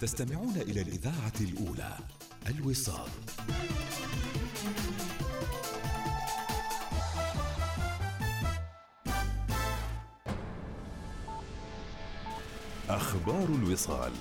تستمعون إلى الإذاعة الأولى الوصال. أخبار الوصال.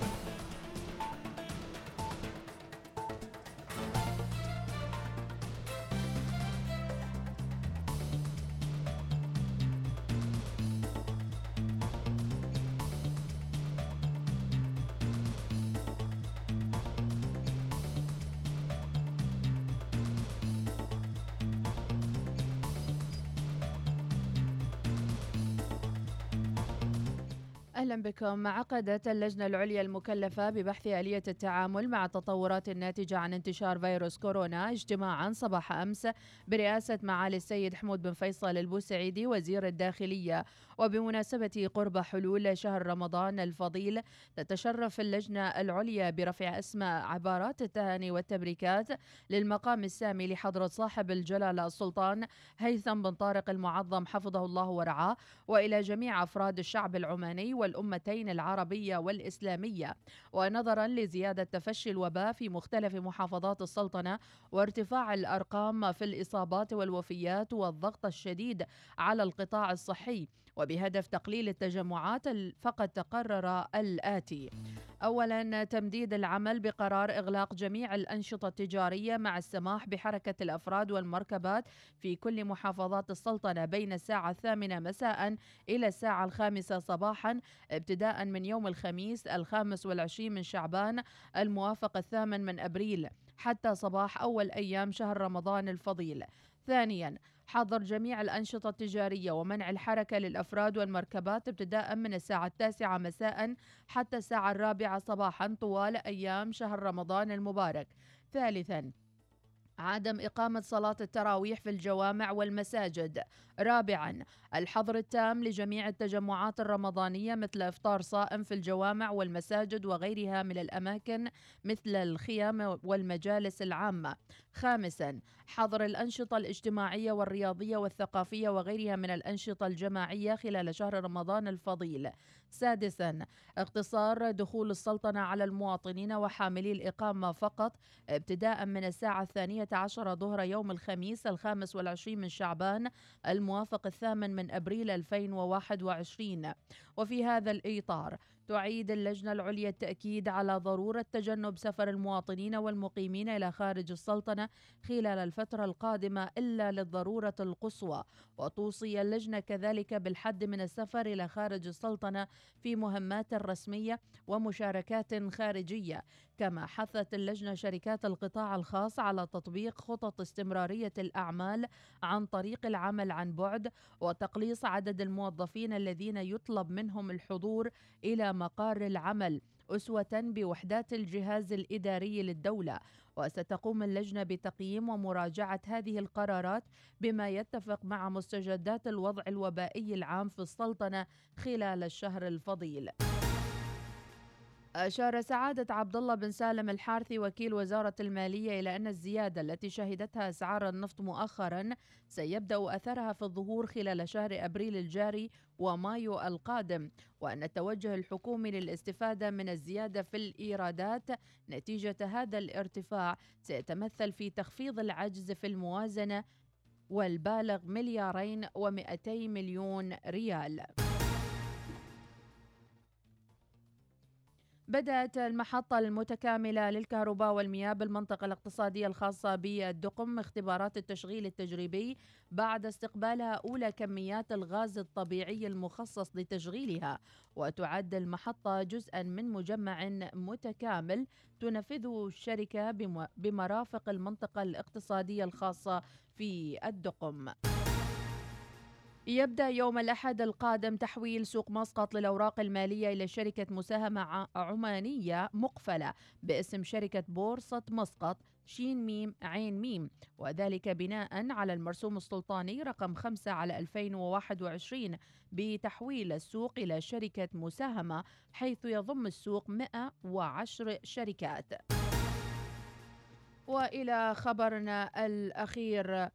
بكم عقدت اللجنة العليا المكلفة ببحث آلية التعامل مع التطورات الناتجة عن انتشار فيروس كورونا اجتماعا صباح أمس برئاسة معالي السيد حمود بن فيصل البوسعيدي وزير الداخلية. وبمناسبة قرب حلول شهر رمضان الفضيل تتشرف اللجنة العليا برفع أسماء عبارات التهاني والتبريكات للمقام السامي لحضرة صاحب الجلالة السلطان هيثم بن طارق المعظم حفظه الله ورعاه وإلى جميع أفراد الشعب العماني والأمتين العربية والإسلامية. ونظرا لزيادة تفشي الوباء في مختلف محافظات السلطنة وارتفاع الأرقام في الإصابات والوفيات والضغط الشديد على القطاع الصحي. وبهدف تقليل التجمعات فقد تقرر الآتي. أولا تمديد العمل بقرار إغلاق جميع الأنشطة التجارية مع السماح بحركة الأفراد والمركبات في كل محافظات السلطنة بين الساعة الثامنة مساء إلى الساعة الخامسة صباحا ابتداء من يوم الخميس الخامس والعشرين من شعبان الموافق الثامن من أبريل حتى صباح أول أيام شهر رمضان الفضيل. ثانيا حظر جميع الأنشطة التجارية ومنع الحركة للأفراد والمركبات ابتداء من الساعة التاسعة مساء حتى الساعة الرابعة صباحا طوال أيام شهر رمضان المبارك. ثالثا عدم إقامة صلاة التراويح في الجوامع والمساجد. رابعا الحظر التام لجميع التجمعات الرمضانية مثل إفطار صائم في الجوامع والمساجد وغيرها من الأماكن مثل الخيام والمجالس العامة. خامسا حظر الأنشطة الاجتماعية والرياضية والثقافية وغيرها من الأنشطة الجماعية خلال شهر رمضان الفضيل. سادسا اقتصار دخول السلطنة على المواطنين وحاملي الإقامة فقط ابتداء من الساعة الثانية عشر ظهر يوم الخميس الخامس والعشرين من شعبان الموافق الثامن من أبريل 2021 وفي هذا الإطار تعيد اللجنة العليا التأكيد على ضرورة تجنب سفر المواطنين والمقيمين إلى خارج السلطنة خلال الفترة القادمة إلا للضرورة القصوى. وتوصي اللجنة كذلك بالحد من السفر إلى خارج السلطنة في مهمات رسمية ومشاركات خارجية. كما حثت اللجنة شركات القطاع الخاص على تطبيق خطط استمرارية الأعمال عن طريق العمل عن بعد وتقليص عدد الموظفين الذين يطلب منهم الحضور إلى مقار العمل أسوة بوحدات الجهاز الإداري للدولة وستقوم اللجنة بتقييم ومراجعة هذه القرارات بما يتفق مع مستجدات الوضع الوبائي العام في السلطنة خلال الشهر الفضيل. أشار سعادة عبد الله بن سالم الحارثي وكيل وزارة المالية إلى أن الزيادة التي شهدتها أسعار النفط مؤخرا سيبدأ أثرها في الظهور خلال شهر أبريل الجاري ومايو القادم وأن التوجه الحكومي للاستفادة من الزيادة في الإيرادات نتيجة هذا الارتفاع سيتمثل في تخفيض العجز في الموازنة والبالغ مليارين ومئتي مليون ريال. بدأت المحطة المتكاملة للكهرباء والمياه بالمنطقة الاقتصادية الخاصة بالدقم اختبارات التشغيل التجريبي بعد استقبالها أولى كميات الغاز الطبيعي المخصص لتشغيلها وتعد المحطة جزءا من مجمع متكامل تنفذه الشركة بمرافق المنطقة الاقتصادية الخاصة في الدقم. يبدأ يوم الأحد القادم تحويل سوق مسقط للأوراق المالية إلى شركة مساهمة عمانية مقفلة باسم شركة بورصة مسقط شين ميم عين ميم. وذلك بناء على المرسوم السلطاني رقم 5 على 2021 بتحويل السوق إلى شركة مساهمة حيث يضم السوق 110 شركات. وإلى خبرنا الأخير.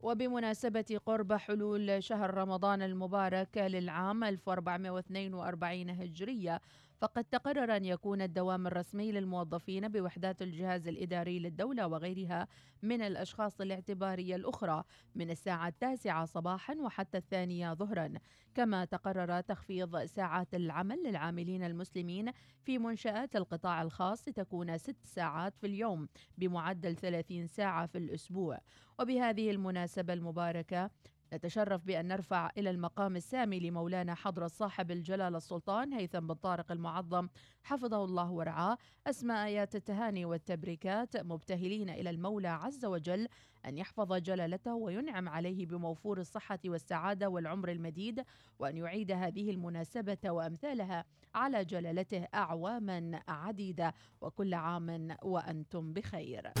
وبمناسبة قرب حلول شهر رمضان المبارك للعام 1442 هجرية فقد تقرر أن يكون الدوام الرسمي للموظفين بوحدات الجهاز الإداري للدولة وغيرها من الأشخاص الاعتبارية الأخرى من الساعة التاسعة صباحا وحتى الثانية ظهرا. كما تقرر تخفيض ساعات العمل للعاملين المسلمين في منشآت القطاع الخاص لتكون ست ساعات في اليوم بمعدل 30 ساعة في الأسبوع. وبهذه المناسبة المباركة نتشرف بأن نرفع إلى المقام السامي لمولانا حضرة صاحب الجلالة السلطان هيثم بن طارق المعظم. حفظه الله ورعاه. أسماء آيات التهاني والتبريكات. مبتهلين إلى المولى عز وجل أن يحفظ جلالته وينعم عليه بموفور الصحة والسعادة والعمر المديد وأن يعيد هذه المناسبة وأمثالها على جلالته أعواما عديدة. وكل عام وأنتم بخير.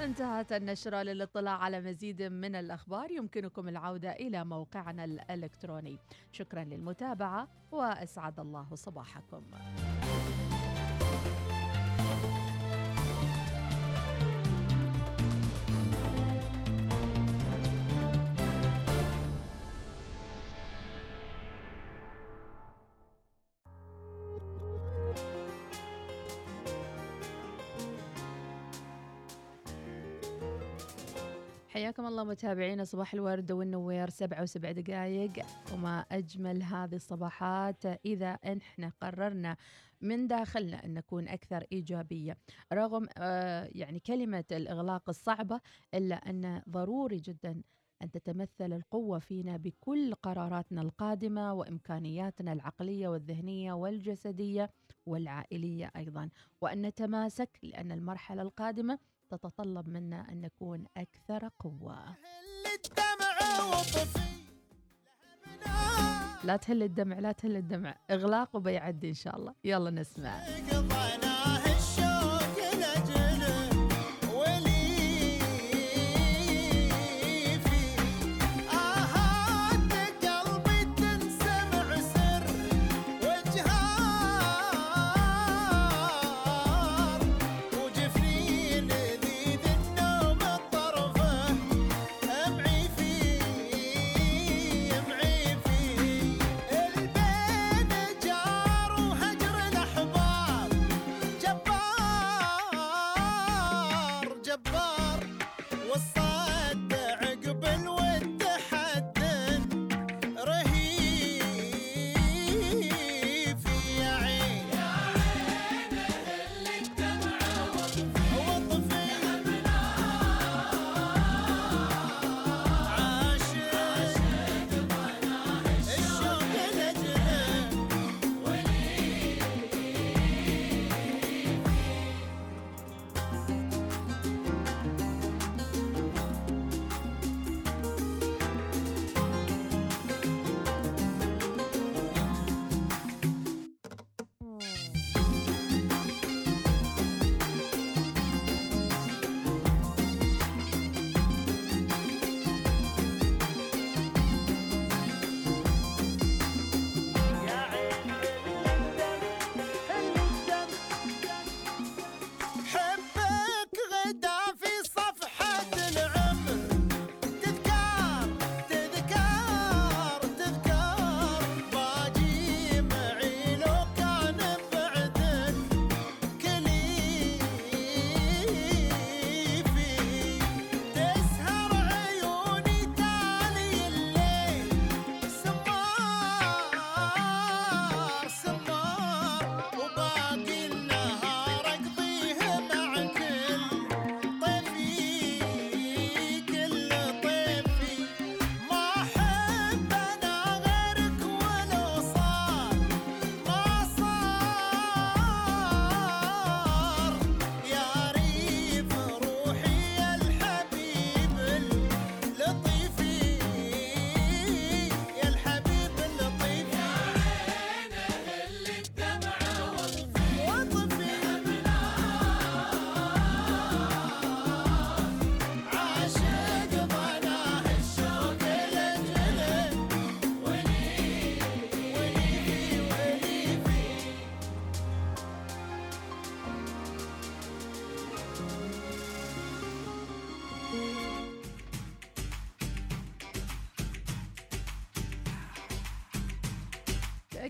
انتهت النشرة للاطلاع على مزيد من الأخبار. يمكنكم العودة إلى موقعنا الإلكتروني. شكرا للمتابعة وأسعد الله صباحكم. حياكم الله متابعينا صباح الورد والنوير سبعة وسبع دقائق وما أجمل هذه الصباحات إذا إحنا قررنا من داخلنا أن نكون أكثر إيجابية. رغم آه يعني كلمة الإغلاق الصعبة إلا أن ضروري جدا أن تتمثل القوة فينا بكل قراراتنا القادمة وإمكانياتنا العقلية والذهنية والجسدية والعائلية أيضا. وأن نتماسك لأن المرحلة القادمة تتطلب منا أن نكون أكثر قوة. لا تهل الدمع لا تهل الدمع. إغلاق وبيعدي إن شاء الله. يلا نسمع.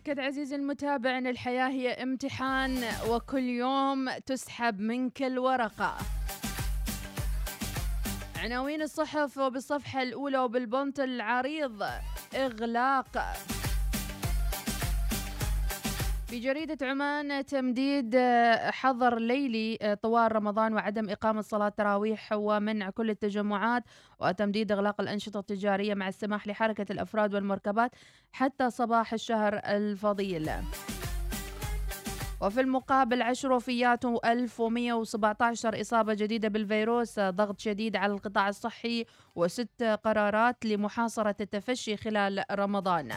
تأكد عزيزي المتابع أن الحياة هي امتحان وكل يوم تسحب منك الورقة عناوين الصحف وبالصفحة الأولى وبالبنط العريض إغلاق. في جريدة عمان تمديد حظر ليلي طوال رمضان وعدم إقامة صلاة تراويح ومنع كل التجمعات وتمديد إغلاق الأنشطة التجارية مع السماح لحركة الأفراد والمركبات حتى صباح الشهر الفضيل وفي المقابل عشر وفيات و1117 إصابة جديدة بالفيروس ضغط شديد على القطاع الصحي وست قرارات لمحاصرة التفشي خلال رمضان.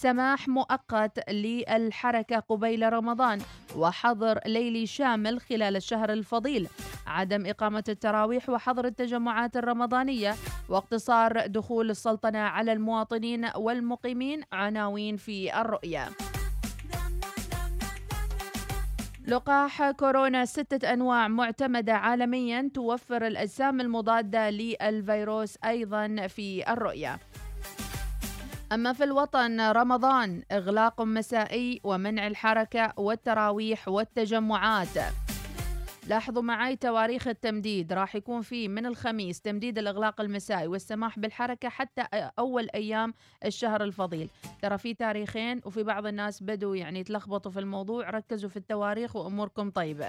سماح مؤقت للحركة قبيل رمضان وحظر ليلي شامل خلال الشهر الفضيل. عدم إقامة التراويح وحظر التجمعات الرمضانية واقتصار دخول السلطنة على المواطنين والمقيمين عناوين في الرؤية. لقاح كورونا ستة أنواع معتمدة عالميا توفر الأجسام المضادة للفيروس أيضا في الرؤية. أما في الوطن رمضان إغلاق مسائي ومنع الحركة والتراويح والتجمعات. لاحظوا معي تواريخ التمديد راح يكون في من الخميس تمديد الإغلاق المسائي والسماح بالحركة حتى أول أيام الشهر الفضيل. ترى في تاريخين وفي بعض الناس بدوا يعني يتلخبطوا في الموضوع ركزوا في التواريخ وأموركم طيبة.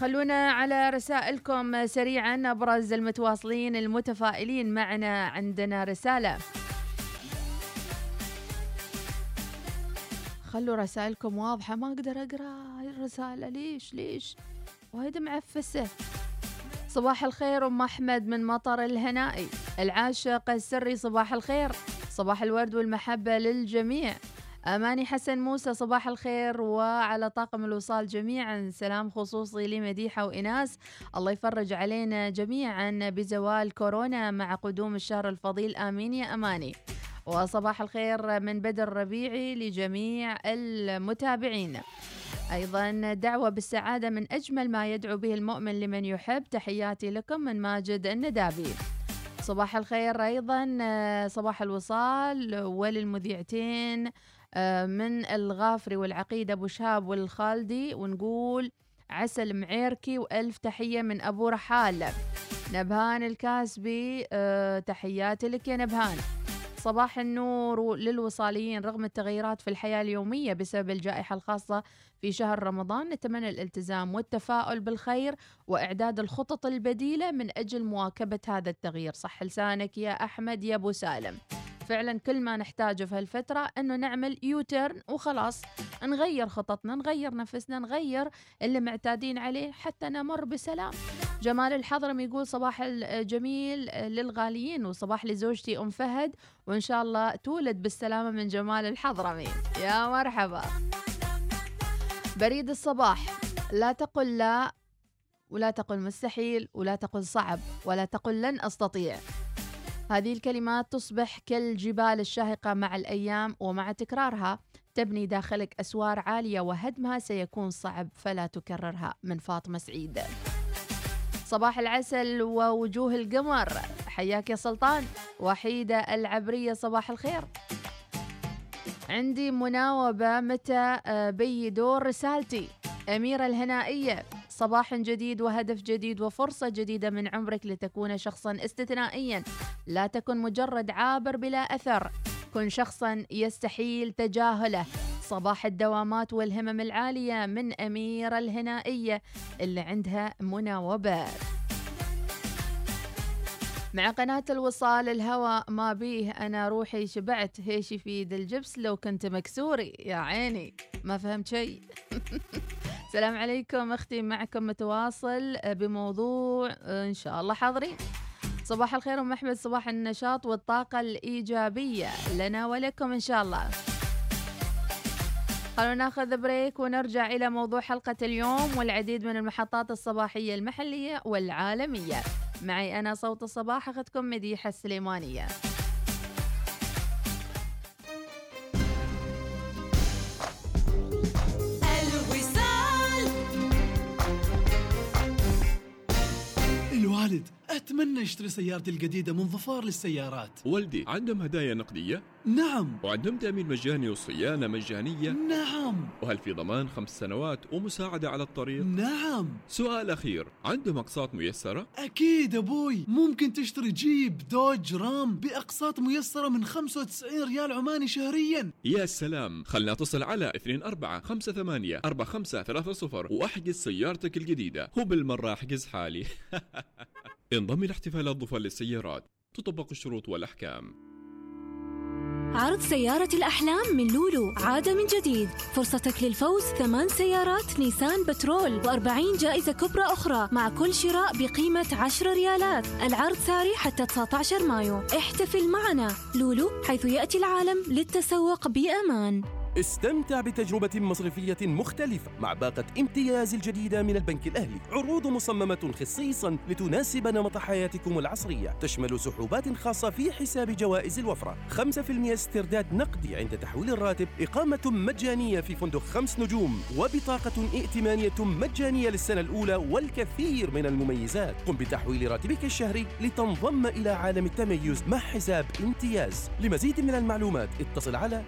خلونا على رسائلكم سريعا أبرز المتواصلين المتفائلين معنا عندنا رسالة. خلوا رسائلكم واضحة ما أقدر أقرأ الرسالة. ليش؟ ليش؟ وايد معفسة. صباح الخير أم أحمد من مطر الهنائي. العاشق السري صباح الخير. صباح الورد والمحبة للجميع. أماني حسن موسى صباح الخير وعلى طاقم الوصال جميعا. سلام خصوصي لمديحة وإناس. الله يفرج علينا جميعا بزوال كورونا مع قدوم الشهر الفضيل. آمين يا أماني. وصباح الخير من بدر ربيعي لجميع المتابعين. أيضا دعوة بالسعادة من أجمل ما يدعو به المؤمن لمن يحب. تحياتي لكم من ماجد الندابي. صباح الخير أيضا صباح الوصال وللمذيعتين آه، من الغافري والعقيدة أبو شهاب والخالدي ونقول عسل معيركي وألف تحية من أبو رحال. نبهان الكاسبي أه تحياتي لك يا نبهان. صباح النور للوصاليين رغم التغيرات في الحياة اليومية بسبب الجائحة الخاصة في شهر رمضان نتمنى الالتزام والتفاؤل بالخير وإعداد الخطط البديلة من أجل مواكبة هذا التغيير. صح لسانك يا أحمد يا أبو سالم. فعلا كل ما نحتاجه في هالفترة إنه نعمل يوترن وخلاص. نغير خططنا نغير نفسنا نغير اللي معتادين عليه حتى نمر بسلام. جمال الحضرم يقول صباح الجميل للغاليين وصباح لزوجتي أم فهد وإن شاء الله تولد بالسلامة من جمال الحضرمي. يا مرحبا. بريد الصباح. لا تقل لا ولا تقل مستحيل ولا تقل صعب ولا تقل لن أستطيع. هذه الكلمات تصبح كالجبال الشاهقة مع الأيام ومع تكرارها. تبني داخلك أسوار عالية وهدمها سيكون صعب فلا تكررها. من فاطمة سعيد. صباح العسل ووجوه القمر. حياك يا سلطان. وحيدة العبرية صباح الخير. عندي مناوبة متى آه، بي دور رسالتي. أميرة الهنائية. صباح جديد وهدف جديد وفرصة جديدة من عمرك لتكون شخصا استثنائيا. لا تكن مجرد عابر بلا أثر. كن شخصا يستحيل تجاهله. صباح الدوامات والهمم العالية من أميرة الهنائية اللي عندها مناوبات مع قناة الوصال الهوى ما بيه أنا روحي شبعت هيش يفيد الجبس لو كنت مكسوري. يا عيني ما فهمت شيء. السلام عليكم أختي معكم متواصل بموضوع إن شاء الله حاضرين. صباح الخير أم أحمد صباح النشاط والطاقة الإيجابية لنا ولكم إن شاء الله. خلونا ناخذ بريك ونرجع إلى موضوع حلقة اليوم والعديد من المحطات الصباحية المحلية والعالمية. معي أنا صوت الصباح اخذكم مديحة السليمانية. الوالد أتمنى أشتري سيارتي الجديدة من ظفار للسيارات. والدي عندهم هدايا نقدية؟ نعم. وعندهم تأمين مجاني وصيانة مجانية؟ نعم. وهل في ضمان خمس سنوات ومساعدة على الطريق؟ نعم. سؤال أخير عندهم أقساط ميسرة؟ أكيد أبوي. ممكن تشتري جيب دوج رام بأقساط ميسرة من 95 ريال عماني شهريا. يا سلام. خلنا اتصل على 2458 4530 وأحجز سيارتك الجديدة. وبالمرة أحجز حالي. انضم لاحتفالات ظفر للسيارات. تطبق الشروط والأحكام. عرض سيارة الأحلام من لولو عاد من جديد. فرصتك للفوز ثمان سيارات نيسان بترول و40 جائزة كبرى أخرى مع كل شراء بقيمة 10 ريالات. العرض ساري حتى 19 مايو. احتفل معنا. لولو حيث يأتي العالم للتسوق بأمان. استمتع بتجربة مصرفية مختلفة مع باقة امتياز الجديدة من البنك الأهلي. عروض مصممة خصيصا لتناسب نمط حياتكم العصرية. تشمل سحوبات خاصة في حساب جوائز الوفرة. 5% استرداد نقدي عند تحويل الراتب. إقامة مجانية في فندق خمس نجوم. وبطاقة ائتمانية مجانية للسنة الأولى والكثير من المميزات. قم بتحويل راتبك الشهري لتنضم إلى عالم التميز مع حساب امتياز. لمزيد من المعلومات اتصل على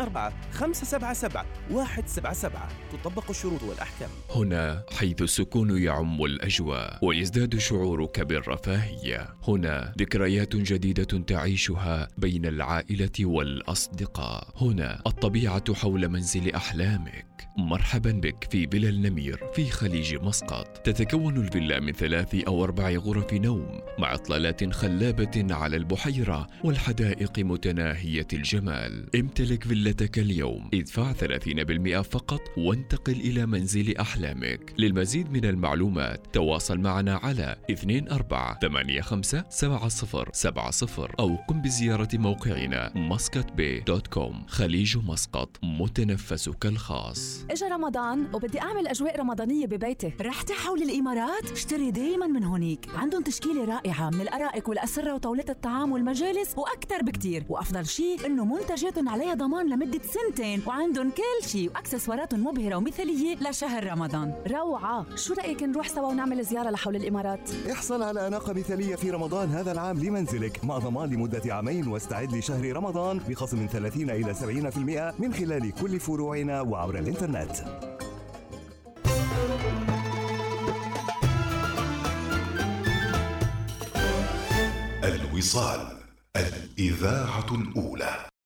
24 577 177 تطبق الشروط والأحكام. هنا حيث السكون يعم الأجواء ويزداد شعورك بالرفاهية. هنا ذكريات جديدة تعيشها بين العائلة والأصدقاء. هنا الطبيعة حول منزل أحلامك. مرحبا بك في فيلا النمير في خليج مسقط. تتكون الفيلا من ثلاث أو أربع غرف نوم مع إطلالات خلابة على البحيرة والحدائق متناهية الجمال. امتلك فيلتك اليوم ادفع 30% فقط وانتقل إلى منزل أحلامك. للمزيد من المعلومات تواصل معنا على 24857070 أو قم بزيارة موقعنا muscat bay dot com. خليج مسقط متنفسك الخاص. إجا رمضان وبدي أعمل أجواء رمضانية ببيتي. رحت حول الإمارات؟ اشتري دايما من هونيك. عندهم تشكيلة رائعة من الأرائك والأسرة وطاولات الطعام والمجالس وأكثر بكتير. وأفضل شيء إنه منتجاتهم عليها ضمان لمدة سنتين. وعندهم كل شيء واكسسواراتهم مبهرة ومثالية لشهر رمضان. روعة. شو رأيك نروح سوا ونعمل زيارة لحول الإمارات؟ احصل على أناقة مثالية في رمضان هذا العام لمنزلك. مع ضمان لمدة عامين واستعد لشهر رمضان بخصم من 30 إلى 70% من خلال كل فروعنا وعبر الإنترنت. الوصال الإذاعة الأولى.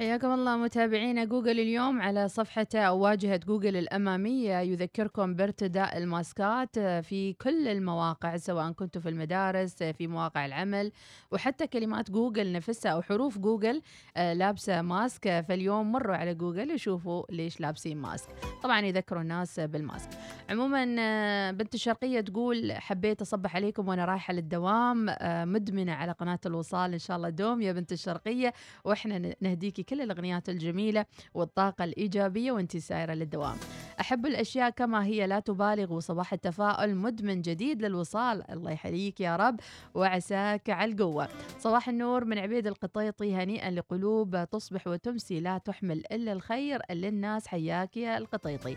حياكم الله متابعينا جوجل اليوم على صفحته أو واجهة جوجل الأمامية. يذكركم بارتداء الماسكات في كل المواقع سواء كنتم في المدارس في مواقع العمل وحتى كلمات جوجل نفسها أو حروف جوجل آه، لابسة mask. فاليوم مروا على جوجل وشوفوا ليش لابسين mask. طبعا يذكروا الناس بالماسك. عموما آه، بنت الشرقية تقول حبيت أصبح عليكم وأنا رايحة للدوام آه، مدمنة على قناة الوصال إن شاء الله دوم يا بنت الشرقية وإحنا نهديكي كل الأغنيات الجميلة والطاقة الإيجابية وانت سايرة للدوام. أحب الأشياء كما هي لا تبالغ وصباح التفاؤل مدمن جديد للوصال الله يحييك يا رب وعساك على القوة. صباح النور من عبيد القطيطي هنيئا لقلوب تصبح وتمسي لا تحمل إلا الخير للناس حياك يا القطيطي.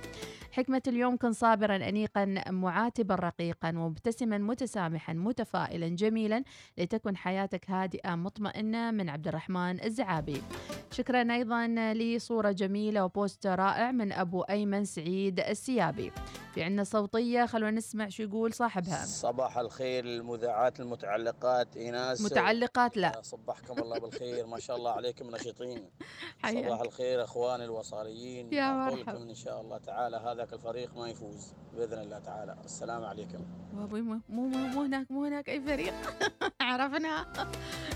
حكمة اليوم كن صابرا أنيقا معاتبا رقيقا مبتسما متسامحا متفائلا جميلا لتكن حياتك هادئة مطمئنة من عبد الرحمن الزعابي شكرا أيضا لصورة جميلة وبوست رائع من أبو أيمن سعيد السيابي. في عنا صوتية خلونا نسمع شو يقول صاحبها. صباح الخير للمذيعات المتعلقات إيناس. متعلقات لا. صبحكم الله بالخير ما شاء الله عليكم نشيطين. صباح الخير أخواني الوصاليين. يا مرحبا. إن شاء الله تعالى هذاك الفريق ما يفوز بإذن الله تعالى. السلام عليكم. وابوي مو مو مو هناك مو هناك أي فريق. عرفنا.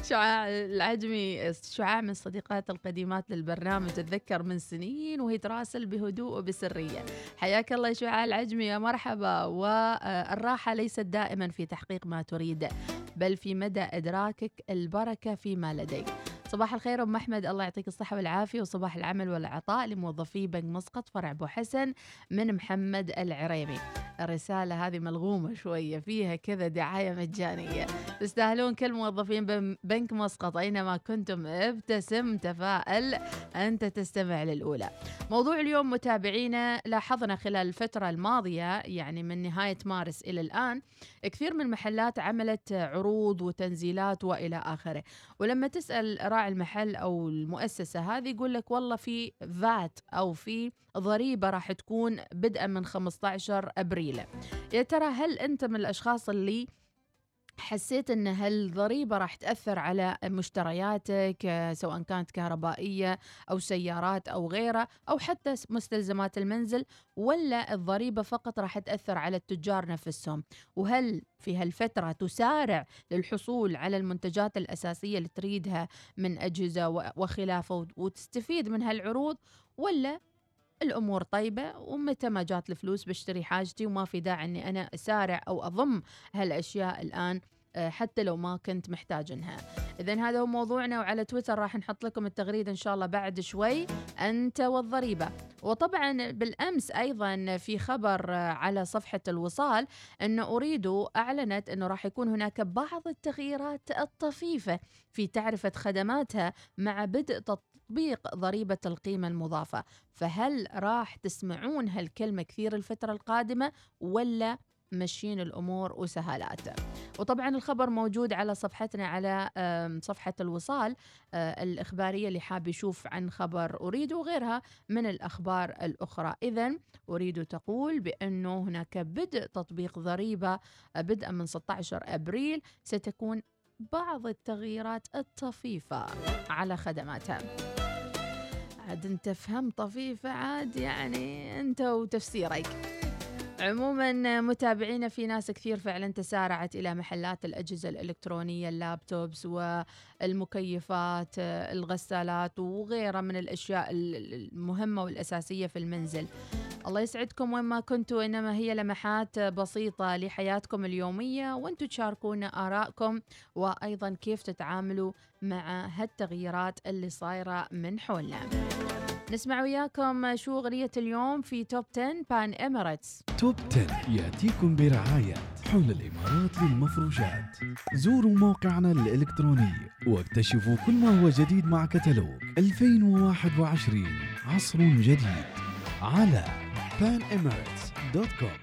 شعاع العجمي شعاع من صديقات القديمات للبرنامج تتذكر من سنين وهي تراسل بهدوء وبسرية. حياك الله شعاع العجمي يا مرحبا. والراحة ليست دائما في تحقيق ما تريد بل في مدى إدراكك البركة فيما لديك. صباح الخير أم أحمد. الله يعطيك الصحة والعافية وصباح العمل والعطاء لموظفي بنك مسقط فرع أبو حسن من محمد العريمي الرسالة هذه ملغومة شوية فيها كذا دعاية مجانية. تستاهلون كل موظفين بن- بنك مسقط أينما كنتم ابتسم تفائل انت تستمع للأولى. موضوع اليوم متابعينا لاحظنا خلال الفترة الماضية يعني من نهاية مارس إلى الآن كثير من المحلات عملت عروض وتنزيلات وإلى آخره. ولما تسأل المحل أو المؤسسة هذه يقول لك والله في فات أو في ضريبة راح تكون بدءا من 15 أبريل. يا ترى هل أنت من الأشخاص اللي حسيت إن هالضريبة راح تأثر على مشترياتك سواء كانت كهربائية أو سيارات أو غيرها أو حتى مستلزمات المنزل ولا الضريبة فقط راح تأثر على التجار نفسهم؟ وهل في هالفترة تسارع للحصول على المنتجات الأساسية اللي تريدها من أجهزة وخلافة وت- وتستفيد من هالعروض ولا الأمور طيبة ومتى ما جات الفلوس بشتري حاجتي وما في داعي إني أنا أسارع أو أضم هالأشياء الآن آه، حتى لو ما كنت محتاجنها اذا هذا هو موضوعنا وعلى تويتر راح نحط لكم التغريده إن شاء الله بعد شوي. أنت والضريبة. وطبعا بالأمس أيضا في خبر آه، على صفحة الوصال ان اريدو أعلنت إنه راح يكون هناك بعض التغييرات الطفيفة في تعرفة خدماتها مع بدء تطبيق ضريبة القيمة المضافة. فهل راح تسمعون هالكلمة كثير الفترة القادمة ولا مشين الأمور وسهالات؟ وطبعا الخبر موجود على صفحتنا على آم، صفحة الوصال آه، الإخبارية اللي حاب يشوف عن خبر أريد وغيرها من الأخبار الأخرى. اذا أريد تقول بأنه هناك بدء تطبيق ضريبة آه، بدءا من 16 أبريل. ستكون بعض التغييرات الطفيفة على خدماتها عاد انت فهم طفيفة عاد يعني أنت وتفسيرك. عموما متابعينا في ناس كثير فعلا تسارعت إلى محلات الأجهزة الإلكترونية اللابتوبس والمكيفات الغسالات وغيرها من الأشياء المهمة والأساسية في المنزل. الله يسعدكم وين ما كنتوا إنما هي لمحات بسيطة لحياتكم اليومية وأنتم تشاركونا آرائكم وأيضا كيف تتعاملوا مع هالتغييرات اللي صايرة من حولنا. نسمع وياكم شو أغنية اليوم في top 10 Pan Emirates top 10 يأتيكم برعاية حول الإمارات للمفروشات. زوروا موقعنا الإلكتروني واكتشفوا كل ما هو جديد مع كتالوج. 2021 عصر جديد. على panemirates.com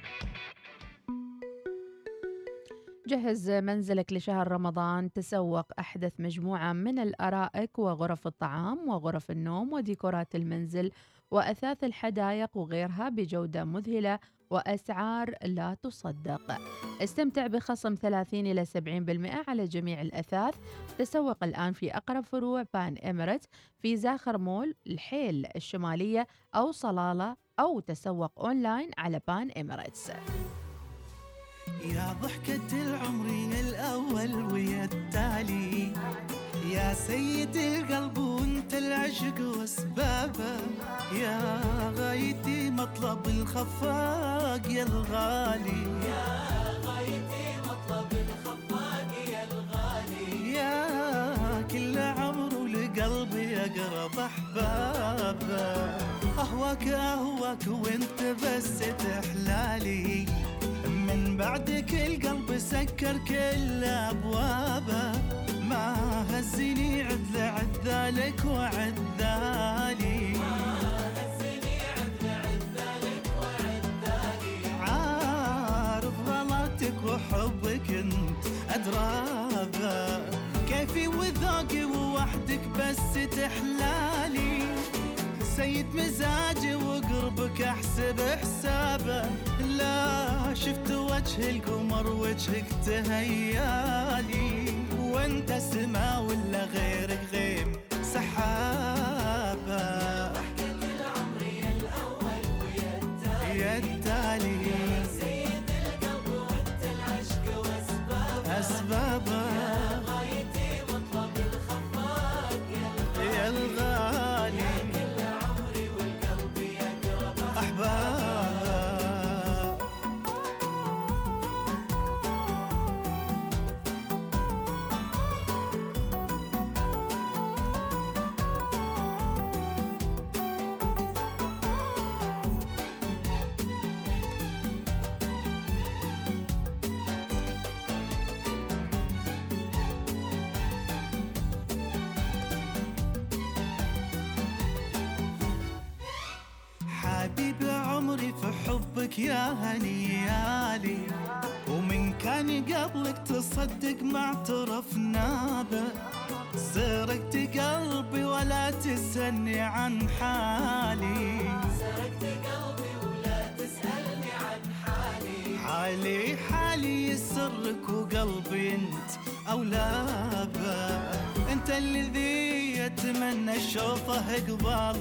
جهز منزلك لشهر رمضان تسوق أحدث مجموعة من الأرائك وغرف الطعام وغرف النوم وديكورات المنزل وأثاث الحدائق وغيرها بجودة مذهلة وأسعار لا تصدق. استمتع بخصم 30 إلى 70% على جميع الأثاث. تسوق الآن في أقرب فروع Pan Emirates في زاخر مول الحيل الشمالية أو صلالة أو تسوق أونلاين على Pan Emirates يا ضحكة العمر الأول ويا التالي يا سيد القلب وأنت العشق واسبابه يا غايتي مطلب الخفاق يا الغالي. يا غايتي مطلب الخفاق يا الغالي. يا كل عمر لقلبي أقرب أحبابه. أهواك أهواك وانت بس تحلالي. من بعدك القلب سكر كل أبوابه. ما هزني عدل عدالك وعدالي عارف وحبك انت أدرابه. كيفي وذوقي ووحدك بس تحلالي. سيد مزاجي وقربك أحسب حسابه. لا شفت وجه القمر وجهك تهيألي. وانت سما ولا غيرك تصدق ما اعترفنا به. سرقت قلبي ولا تسألني عن حالي. سرقت قلبي ولا تسألني عن حالي حالي حالي يسرك وقلبي انت أولى به. انت الذي يتمنى اشوفه قبالي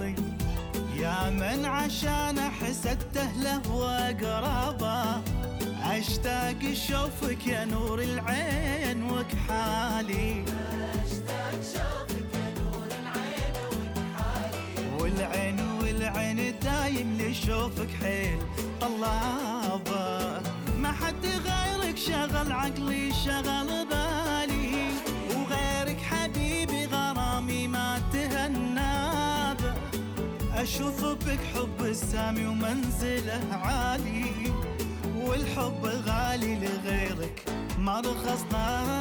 اشتاق اشوفك يا نور العين وكحالي اشتاق شوفك يا نور العين وكحالي والعين والعين دايم لشوفك حيل طلابة. ما حد غيرك شغل عقلي شغل بالي. وغيرك حبيبي غرامي ما تهنى. أشوف بك حب السامي ومنزله عالي. ما رخصنا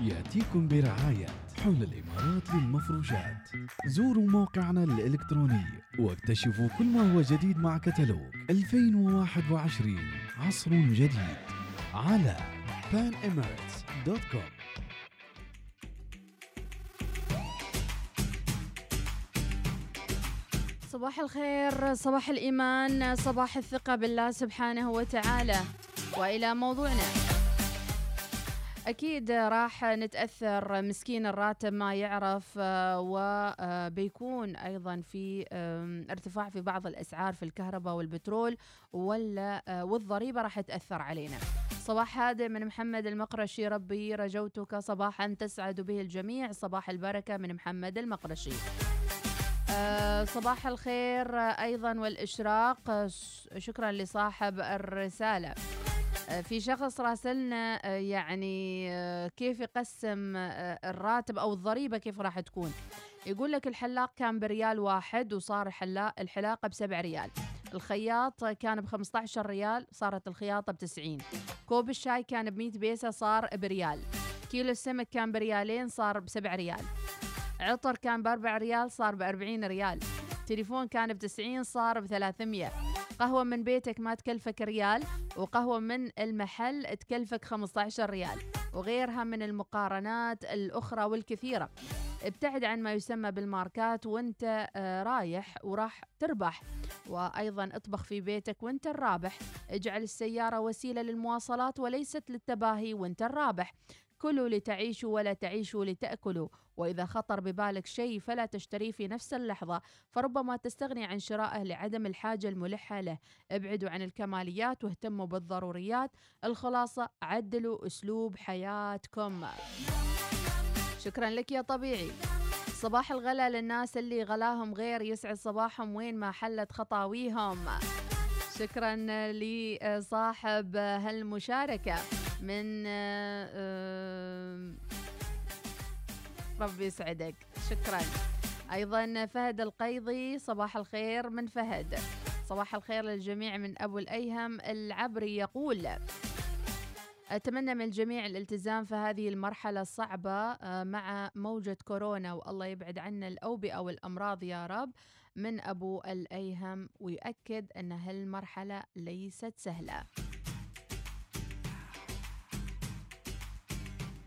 يأتيكم برعاية حول الإمارات للمفروشات. زوروا موقعنا الإلكتروني واكتشفوا كل ما هو جديد مع كتالوج 2021 عصر جديد على panemirates.com صباح الخير صباح الإيمان صباح الثقة بالله سبحانه وتعالى. وإلى موضوعنا. أكيد راح نتأثر. مسكين الراتب ما يعرف آه، وبيكون أيضا في ارتفاع في بعض الأسعار في الكهرباء والبترول ولا آه، والضريبة راح تأثر علينا. صباح هادئ من محمد المقرشي. ربي رجوتك. صباحا تسعد به الجميع. صباح البركة من محمد المقرشي. آه، صباح الخير آه، ش- شكرا لصاحب الرسالة. آه، في شخص راسلنا آه، يعني آه، كيف يقسم آه، الراتب أو الضريبة كيف راح تكون. يقول لك الحلاق كان بريال واحد وصار الحلاق الحلاقة بسبع ريال. الخياط كان ب 15 ريال صارت الخياطة ب 90 كوب الشاي كان ب 100 بيسة صار بريال. كيلو السمك كان بريالين صار بسبع ريال. عطر كان بأربع ريال صار بأربعين ريال. تليفون كان بتسعين صار بثلاثمية. قهوة من بيتك ما تكلفك ريال وقهوة من المحل تكلفك 15 ريال وغيرها من المقارنات الأخرى والكثيرة. ابتعد عن ما يسمى بالماركات وانت آه، رايح وراح تربح. وأيضا اطبخ في بيتك وانت الرابح. اجعل السيارة وسيلة للمواصلات وليست للتباهي وانت الرابح. كلوا لتعيشوا ولا تعيشوا لتأكلوا وإذا خطر ببالك شيء فلا تشتريه في نفس اللحظة. فربما تستغني عن شرائه لعدم الحاجة الملحة له. ابعدوا عن الكماليات واهتموا بالضروريات. الخلاصة عدلوا أسلوب حياتكم. شكرا لك يا طبيعي. صباح الغلا للناس اللي غلاهم غير يسعد صباحهم وين ما حلت خطاويهم. شكرا لصاحب هالمشاركة. من آه، ربي يسعدك. شكرا. أيضا فهد القيضي صباح الخير من فهد. صباح الخير للجميع من أبو الأيهم العبري يقول أتمنى من الجميع الالتزام في هذه المرحلة الصعبة آه، مع موجة كورونا والله يبعد عنا الأوبئة والأمراض يا رب. من أبو الأيهم ويؤكد أن هالمرحلة ليست سهلة.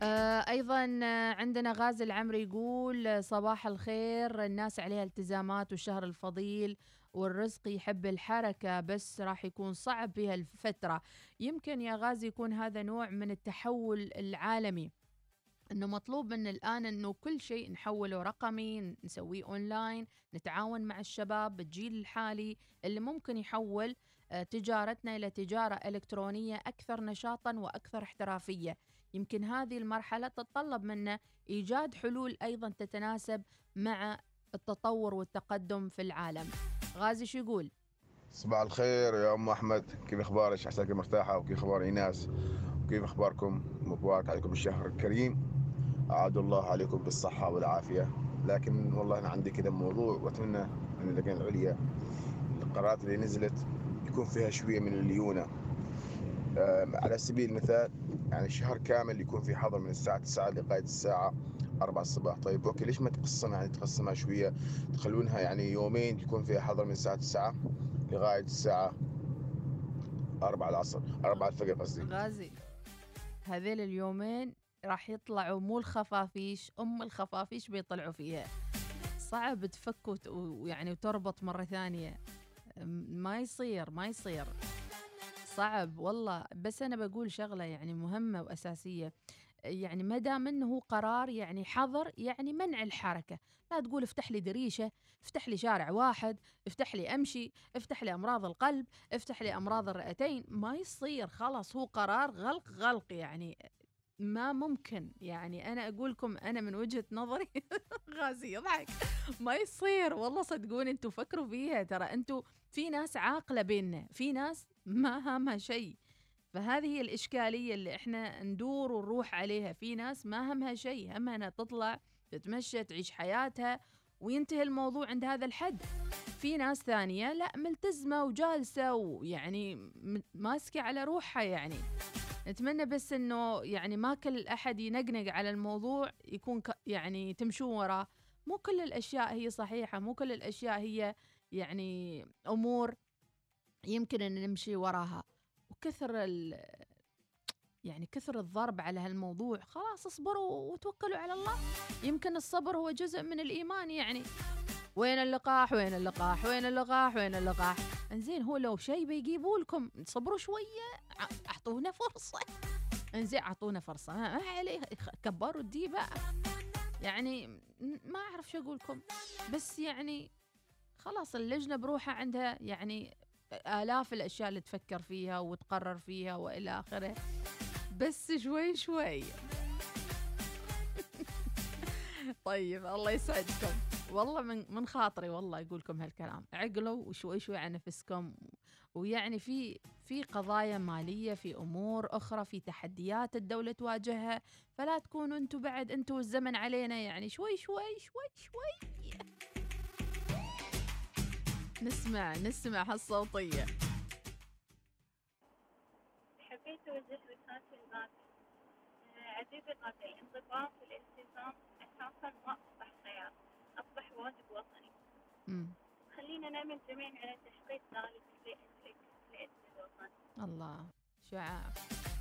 أيضا آه، عندنا غازي العمري يقول آه، صباح الخير. الناس عليها التزامات والشهر الفضيل والرزق يحب الحركة بس راح يكون صعب في هالفترة يمكن يا غازي يكون هذا نوع من التحول العالمي إنه مطلوب من الآن إنه كل شيء نحوله رقمي نسويه اونلاين نتعاون مع الشباب بالجيل الحالي اللي ممكن يحول. آه، تجارتنا إلى تجارة إلكترونية أكثر نشاطا وأكثر احترافية. يمكن هذه المرحلة تتطلب منا إيجاد حلول أيضا تتناسب مع التطور والتقدم في العالم. غازي شو يقول؟ صباح الخير يا أم أحمد. كيف أخبارك؟ عساك مرتاحة؟ وكيف أخبار إيناس؟ وكيف أخباركم؟ مبارك عليكم الشهر الكريم. اعاد الله عليكم بالصحة والعافية. لكن والله أنا عندي كذا موضوع وأتمنى من اللجنه العليا. القرارات اللي نزلت يكون فيها شوية من الليونه على سبيل المثال يعني شهر كامل يكون في حظر من الساعة 9 لغاية الساعة 4 الصباح. طيب أوكي ليش ما تقسمها يعني تقسمها شوية تخلونها يعني يومين يكون فيها حظر من الساعة 9 لغاية الساعة 4 العصر 4 الفجر قصدي. غازي هذيل اليومين راح يطلعوا مو الخفافيش أم الخفافيش بيطلعوا فيها. صعب تفك ويعني وتربط مرة ثانية. ما يصير ما يصير. صعب والله. بس أنا بقول شغلة يعني مهمة وأساسية. يعني ما دام إنه هو قرار يعني حظر يعني منع الحركة. لا تقول افتح لي دريشة افتح لي شارع واحد افتح لي أمشي افتح لي أمراض القلب افتح لي أمراض الرئتين. ما يصير. خلاص هو قرار غلق غلق يعني. ما ممكن. يعني أنا أقول لكم أنا من وجهة نظري غازي يضحك. ما يصير. والله صدقوني أنتم فكروا فيها. ترى أنتم في ناس عاقلة بيننا. في ناس ما همها شيء. فهذه هي الإشكالية اللي إحنا ندور ونروح عليها. في ناس ما همها شيء. همها أنها تطلع تتمشى تعيش حياتها وينتهي الموضوع عند هذا الحد. في ناس ثانية لا ملتزمة وجالسة ويعني ماسكة على روحها يعني. نتمنى بس إنه يعني ما كل أحد ينقنق على الموضوع يكون يعني تمشون وراه. مو كل الأشياء هي صحيحة مو كل الأشياء هي يعني أمور يمكن إن نمشي وراها. وكثر ال يعني كثر الضرب على هالموضوع خلاص اصبروا وتوكلوا على الله. يمكن الصبر هو جزء من الإيمان يعني. وين اللقاح؟ وين اللقاح؟ وين اللقاح؟ وين اللقاح؟ انزين هو لو شيء بيجيبوا لكم صبروا شوية أعطونا فرصة. انزين أعطونا فرصة. ما عليه كبروا الدي بقى يعني ما أعرف شو أقول لكم. بس يعني خلاص اللجنة بروحها عندها يعني آلاف الأشياء اللي تفكر فيها وتقرر فيها وإلى آخره. بس شوي شوي. طيب الله يسعدكم. والله من من خاطري والله أقول لكم هالكلام. عقلوا وشوي شوي على نفسكم ويعني في في قضايا مالية في أمور أخرى في تحديات الدولة تواجهها. فلا تكونوا أنتم بعد أنتم والزمن علينا يعني شوي شوي شوي شوي. نسمع نسمع هالصوتية. حبيت أوجه رسالتي للناس عزيزي الغالي الانضباط والالتزام خيار أصبح واجب وطني مم. خلينا نعمل جميعا على تحقيق ذلك لأجل الوطن. الله. شعاع.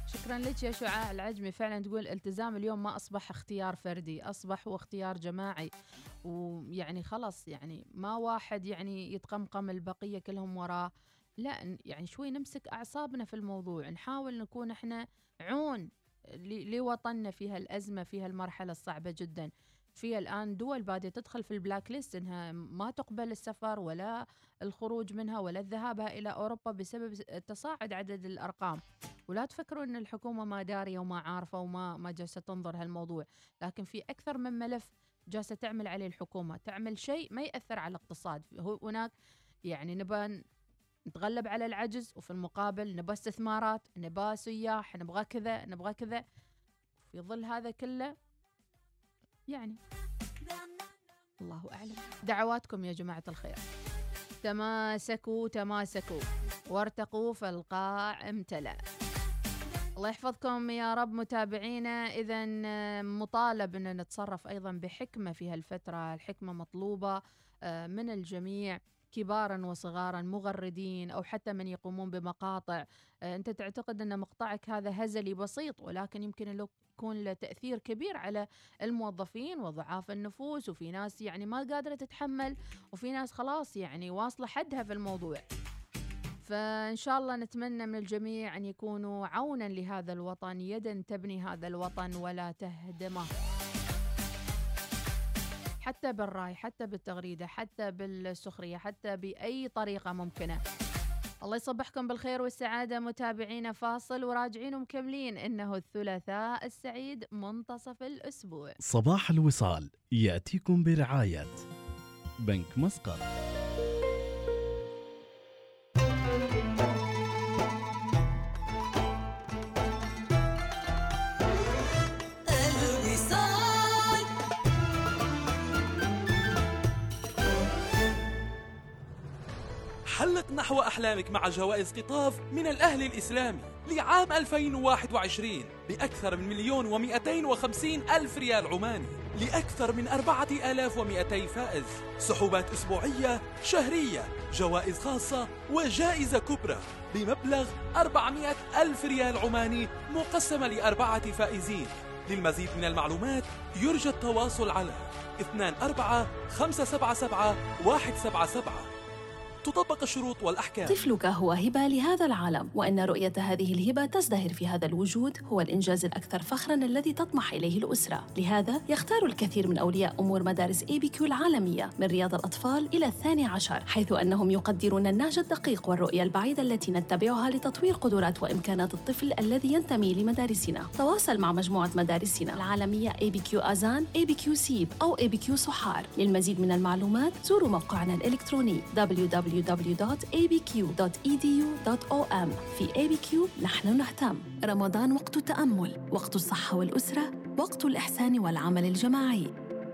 شكرا لك يا شعاع العجمي. فعلا تقول الالتزام اليوم ما أصبح اختيار فردي أصبح هو اختيار جماعي. ويعني خلص يعني ما واحد يعني يتقمقم البقية كلهم وراه. لا يعني شوي نمسك أعصابنا في الموضوع. نحاول نكون إحنا عون لوطننا في هالأزمة في هالمرحلة الصعبة جدا. في الآن دول بادية تدخل في البلاك ليست إنها ما تقبل السفر ولا الخروج منها ولا الذهاب إلى أوروبا بسبب تصاعد عدد الأرقام. ولا تفكروا إن الحكومة ما دارية وما عارفة وما ما جالسة تنظر هالموضوع لكن في أكثر من ملف جالسة تعمل عليه الحكومة. تعمل شيء ما يأثر على الاقتصاد. هناك يعني نبى نتغلب على العجز وفي المقابل نبى استثمارات نبى سياح نبغى كذا نبغى كذا. في ظل هذا كله يعني. الله أعلم. دعواتكم يا جماعة الخير. تماسكوا تماسكوا. وارتقوا فالقاع امتلأ الله يحفظكم يا رب متابعينا. اذا مطالب أن نتصرف أيضا بحكمة في هالفترة. الحكمة مطلوبة آه، من الجميع. كبارا وصغارا مغردين أو حتى من يقومون بمقاطع. آه، أنت تعتقد أن مقطعك هذا هزلي بسيط ولكن يمكن له يكون له تأثير كبير على الموظفين وضعاف النفوس وفي ناس يعني ما قادرة تتحمل وفي ناس خلاص يعني واصلة حدها في الموضوع. فإن شاء الله نتمنى من الجميع أن يكونوا عونا لهذا الوطن يدا تبني هذا الوطن ولا تهدمه. حتى بالراي حتى بالتغريدة حتى بالسخرية حتى بأي طريقة ممكنة. الله يصبحكم بالخير والسعادة متابعينا فاصل وراجعين ومكملين. إنه الثلاثاء السعيد منتصف الأسبوع. صباح الوصال يأتيكم برعاية بنك مسقط. انطلق نحو أحلامك مع جوائز قطاف من الأهلي الإسلامي لعام 2021 بأكثر من مليون ومئتين وخمسين ألف ريال عماني لأكثر من أربعة آلاف ومئتي فائز. سحوبات أسبوعية شهرية جوائز خاصة وجائزة كبرى بمبلغ 400 ألف ريال عماني مقسمة لأربعة فائزين. للمزيد من المعلومات يرجى التواصل على 24 577 177 تطبق الشروط والأحكام. طفلك هو هبة لهذا العالم وإن رؤية هذه الهبة تزدهر في هذا الوجود هو الإنجاز الأكثر فخراً الذي تطمح إليه الأسرة. لهذا يختار الكثير من أولياء أمور مدارس ABQ العالمية من رياض الأطفال إلى الثاني عشر حيث أنهم يقدرون النهج الدقيق والرؤية البعيدة التي نتبعها لتطوير قدرات وإمكانات الطفل الذي ينتمي لمدارسنا. تواصل مع مجموعة مدارسنا العالمية اي بي كيو أزان اي بي كيو سيب أو اي بي كيو صحار للمزيد من المعلومات زوروا موقعنا الإلكتروني www www.abq.edu.om في ABQ نحن نهتم. رمضان وقت التأمل وقت الصحة والأسرة وقت الإحسان والعمل الجماعي.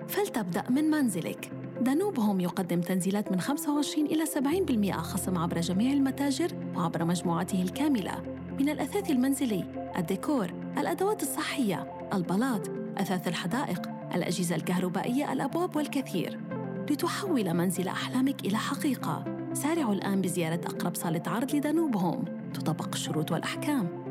فلتبدأ من منزلك. دانوب هوم يقدم تنزيلات من 25 إلى 70% خصم عبر جميع المتاجر وعبر مجموعته الكاملة. من الأثاث المنزلي، الديكور، الأدوات الصحية، البلاط، أثاث الحدائق، الأجهزة الكهربائية، الأبواب والكثير. لتحول منزل أحلامك إلى حقيقة. سارعوا الآن بزيارة أقرب صالة عرض لدانوب هوم تطبق الشروط والأحكام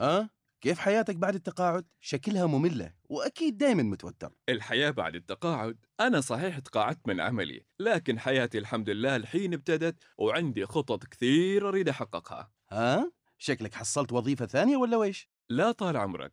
أه؟ كيف حياتك بعد التقاعد؟ شكلها مملة وأكيد دايما متوتر الحياة بعد التقاعد أنا صحيح تقاعدت من عملي لكن حياتي الحمد لله الحين ابتدت وعندي خطط كثيرة أريد أحققها ها؟ شكلك حصلت وظيفة ثانية ولا ويش؟ لا طال عمرك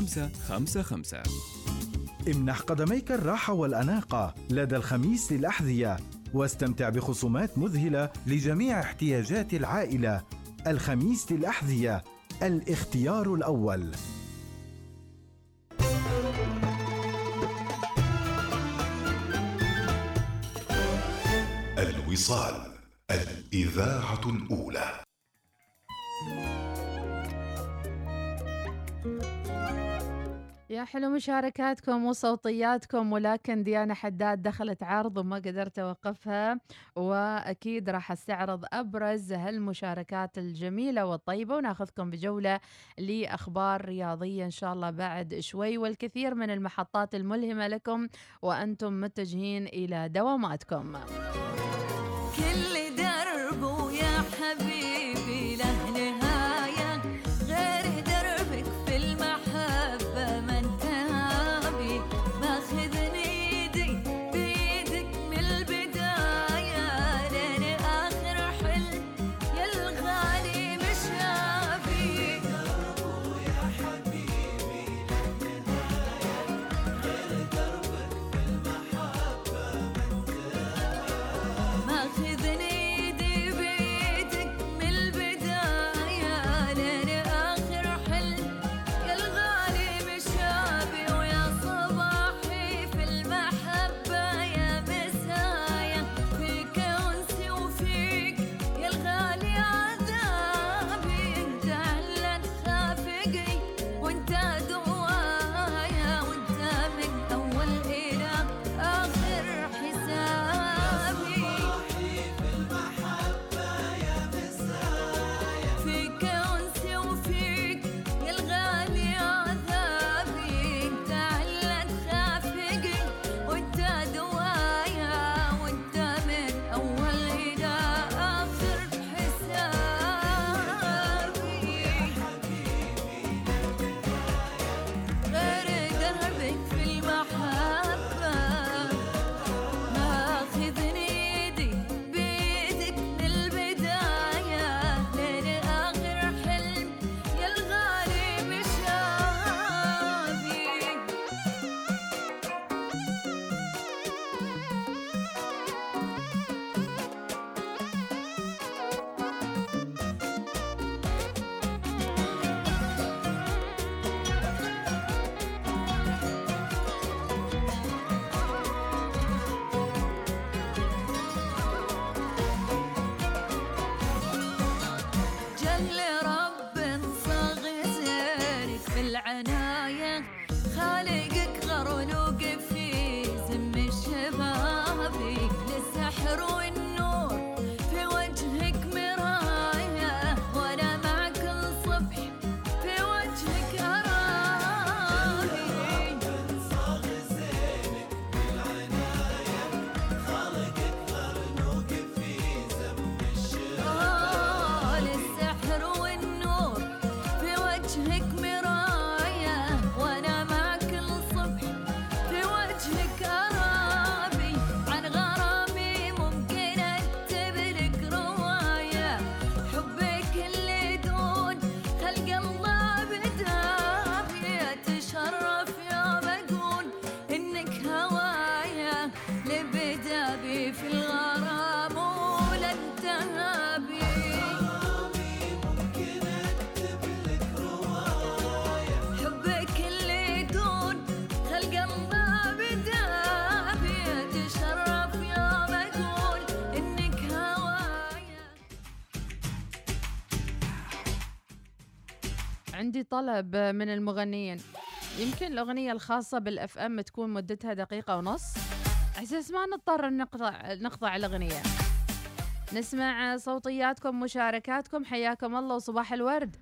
خمسة خمسة خمسة. امنح قدميك الراحة والأناقة لدى الخميس للأحذية واستمتع بخصومات مذهلة لجميع احتياجات العائلة. الخميس للأحذية الاختيار الأول. الوصال الإذاعة الأولى. يا حلو مشاركاتكم وصوتياتكم ولكن ديانا حداد دخلت عرض وما قدرت أوقفها وأكيد راح أستعرض أبرز هالمشاركات الجميلة والطيبة وناخذكم بجولة لأخبار رياضية إن شاء الله بعد شوي والكثير من المحطات الملهمة لكم وأنتم متجهين إلى دواماتكم. كل عندي طلب من المغنيين. يمكن الأغنية الخاصة بالأف أم تكون مدتها دقيقة ونص. أساس ما نضطر نقطع نقطع الأغنية. نسمع صوتياتكم مشاركاتكم. حياكم الله وصباح الورد.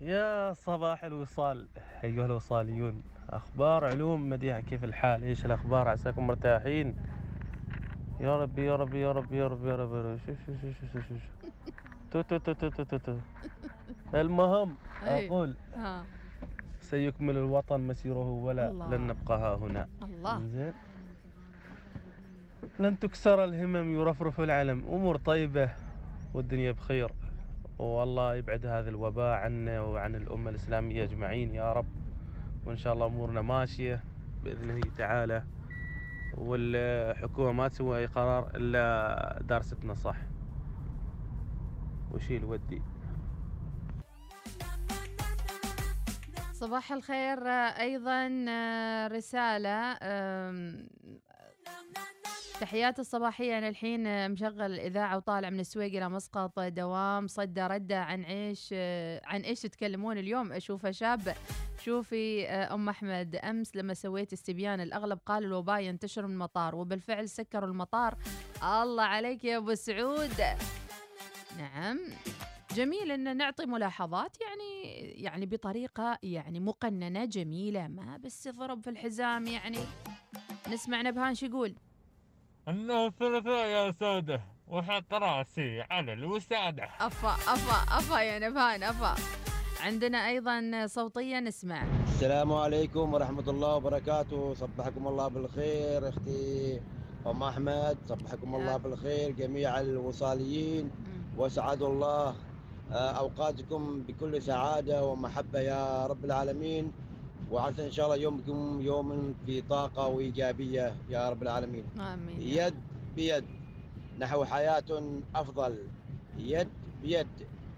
يا صباح الوصال أيها الوصاليون. أخبار علوم مديحة كيف الحال؟ إيش الأخبار؟ عساكم مرتاحين؟ يا ربي يا ربي يا ربي يا ربي يا ربي. شوف شوف شوف شوف شوف شوف تو تو تو تو تو تو. المهم. أقول ها. سيكمل الوطن مسيره ولا الله. لن نبقى ها هنا. الله. زين. لن تكسر الهمم يرفرف العلم. أمور طيبة والدنيا بخير. والله يبعد هذا الوباء عنا وعن الأمة الإسلامية أجمعين يا رب. وإن شاء الله أمورنا ماشية بإذنه تعالى. والحكومة ما تسوي أي قرار إلا دارستنا صح. وشيل ودي. صباح الخير. أيضا رسالة تحياتي الصباحية. أنا الحين مشغل الإذاعة وطالع من السويق إلى مسقط دوام. صدى ردة عن إيش عن إيش تتكلمون اليوم؟ أشوفها شاب. شوفي آه، أم أحمد. أمس لما سويت استبيان الأغلب قال الوباء ينتشر من المطار وبالفعل سكروا المطار. الله عليك يا أبو سعود. نعم. جميل إن نعطي ملاحظات يعني يعني بطريقة يعني مقننة جميلة ما بس ضرب في الحزام يعني. نسمع نبهان شو يقول. إنه الثلاثاء يا سودة وحط رأسي على الوسادة. أفا أفا أفا يا نبهان أفا. عندنا أيضا صوتية نسمع. السلام عليكم ورحمة الله وبركاته. صبحكم الله بالخير أختي أم أحمد. صبحكم الله بالخير جميع الوصاليين. وسعد الله أوقاتكم بكل سعادة ومحبة يا رب العالمين. وعسى إن شاء الله يومكم يوم في طاقة وإيجابية يا رب العالمين. آمين يد بيد نحو حياة أفضل. يد بيد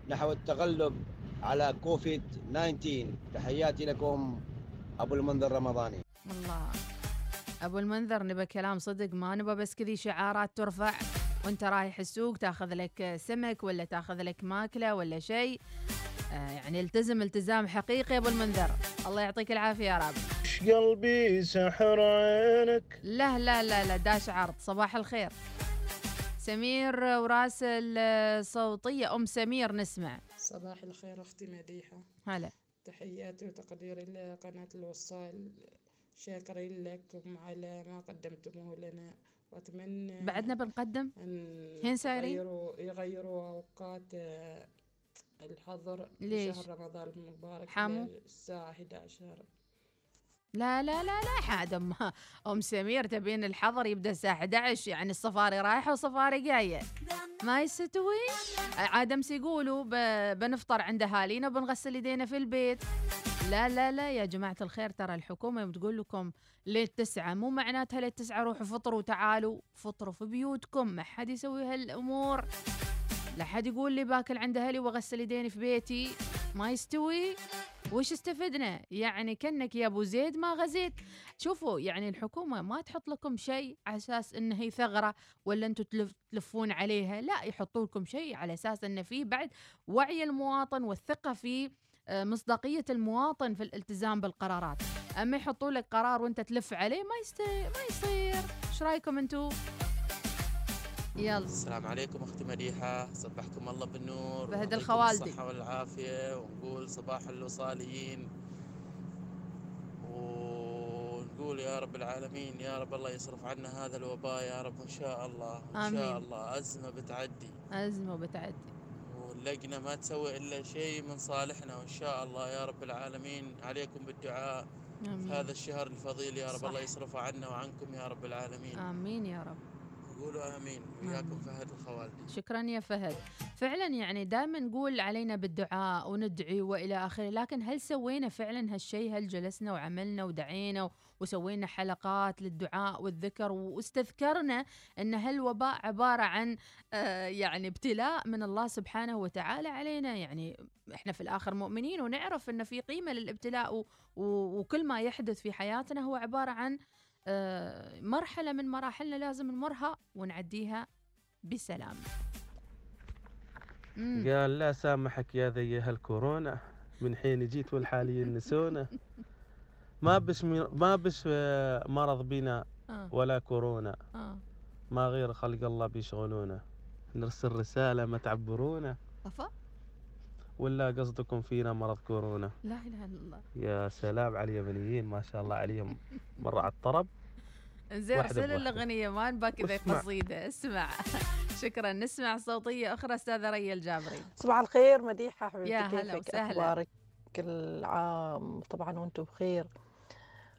نحو التغلب على كوفيد 19 تحياتي لكم أبو المنذر رمضاني. الله أبو المنذر نبى كلام صدق ما نبى بس كذي شعارات ترفع. وانت رايح السوق تاخذ لك سمك ولا تاخذ لك ماكلة ولا شيء. آه يعني التزم التزام حقيقي يا أبو المنذر. الله يعطيك العافية يا رب. قلبي سحر عينك؟ لا لا لا لا داش عرض. صباح الخير. سمير وراسل صوتية أم سمير نسمع. صباح الخير أختي مديحة. هلا. تحياتي وتقديري لقناة الوصال. شاكرين لكم على ما قدمتموه لنا. وأتمنى بعدنا بنقدم هين سايرين؟ يغيروا, يغيروا أوقات آه، الحظر في ليش؟ شهر رمضان المبارك حامو؟ الساعة 11 لا لا لا لا حاد أم سمير تبين الحظر يبدأ الساعة 11 يعني الصفاري رايحة وصفاري جاية ما يستوي عاد أمس يقولوا بنفطر عند أهالينا وبنغسل يدينا في البيت لا لا لا يا جماعة الخير ترى الحكومة يوم تقول لكم للتسعة مو معناتها للتسعة روحوا فطروا تعالوا فطروا في بيوتكم ما حد يسوي هالأمور. لا حد يقول لي باكل عند أهلي وأغسل يديني في بيتي. ما يستوي. وش استفدنا؟ يعني كأنك يا أبو زيد ما غزيت. شوفوا يعني الحكومة ما تحط لكم شيء على أساس إنه هي ثغرة ولا أنتم تلف تلفون عليها لا يحطوا لكم شيء على أساس إنه في بعد وعي المواطن والثقة في آه، مصداقية المواطن في الالتزام بالقرارات. أما يحطوا لك قرار وأنت تلف عليه ما يستي ما يصير. إيش رأيكم أنتم يلا. السلام عليكم أختي مديحة. صبحكم الله بالنور. ويعطيكم الخوالدي. الصحة والعافية. ونقول صباح الوصاليين. ونقول يا رب العالمين يا رب الله يصرف عنا هذا الوباء يا رب إن شاء الله. إن. شاء الله. أزمة بتعدي. أزمة بتعدي. واللجنه ما تسوي إلا شيء من صالحنا وإن شاء الله يا رب العالمين عليكم بالدعاء آمين. في هذا الشهر الفضيل يا رب. صح. الله يصرف عنا وعنكم يا رب العالمين. آمين يا رب. قولوا آمين. وياكم فهد الخوالدي. شكرا يا فهد. فعلا يعني دائما نقول علينا بالدعاء وندعي وإلى آخره لكن هل سوينا فعلا هالشيء؟ هل جلسنا وعملنا ودعينا وسوينا حلقات للدعاء والذكر واستذكرنا إن هالوباء عبارة عن آه يعني ابتلاء من الله سبحانه وتعالى علينا. يعني إحنا في الآخر مؤمنين ونعرف إن في قيمة للابتلاء وكل ما يحدث في حياتنا هو عبارة عن آه، مرحلة من مراحلنا لازم نمرها ونعديها بسلام. قال لا سامحك يا ذي هالكورونا من حين جيت والحاليين نسونا. ما بش مي- ما بش آه، مرض بنا آه. ولا كورونا. آه. ما غير خلق الله بيشغلونا. نرسل رسالة ما تعبرونا. أفا. ولا قصدكم فينا مرض كورونا؟ لا إله إلا الله. يا سلام على اليمنيين ما شاء الله عليهم. مرة على الطرب. زين ارسل. الأغنية ما نبى كذا واسمع. قصيدة. اسمع. شكرا. نسمع صوتية أخرى أستاذة ريا الجابري. صباح الخير مديحة حبيبتي يا هلا وسهلا. كل عام طبعا وأنتم بخير.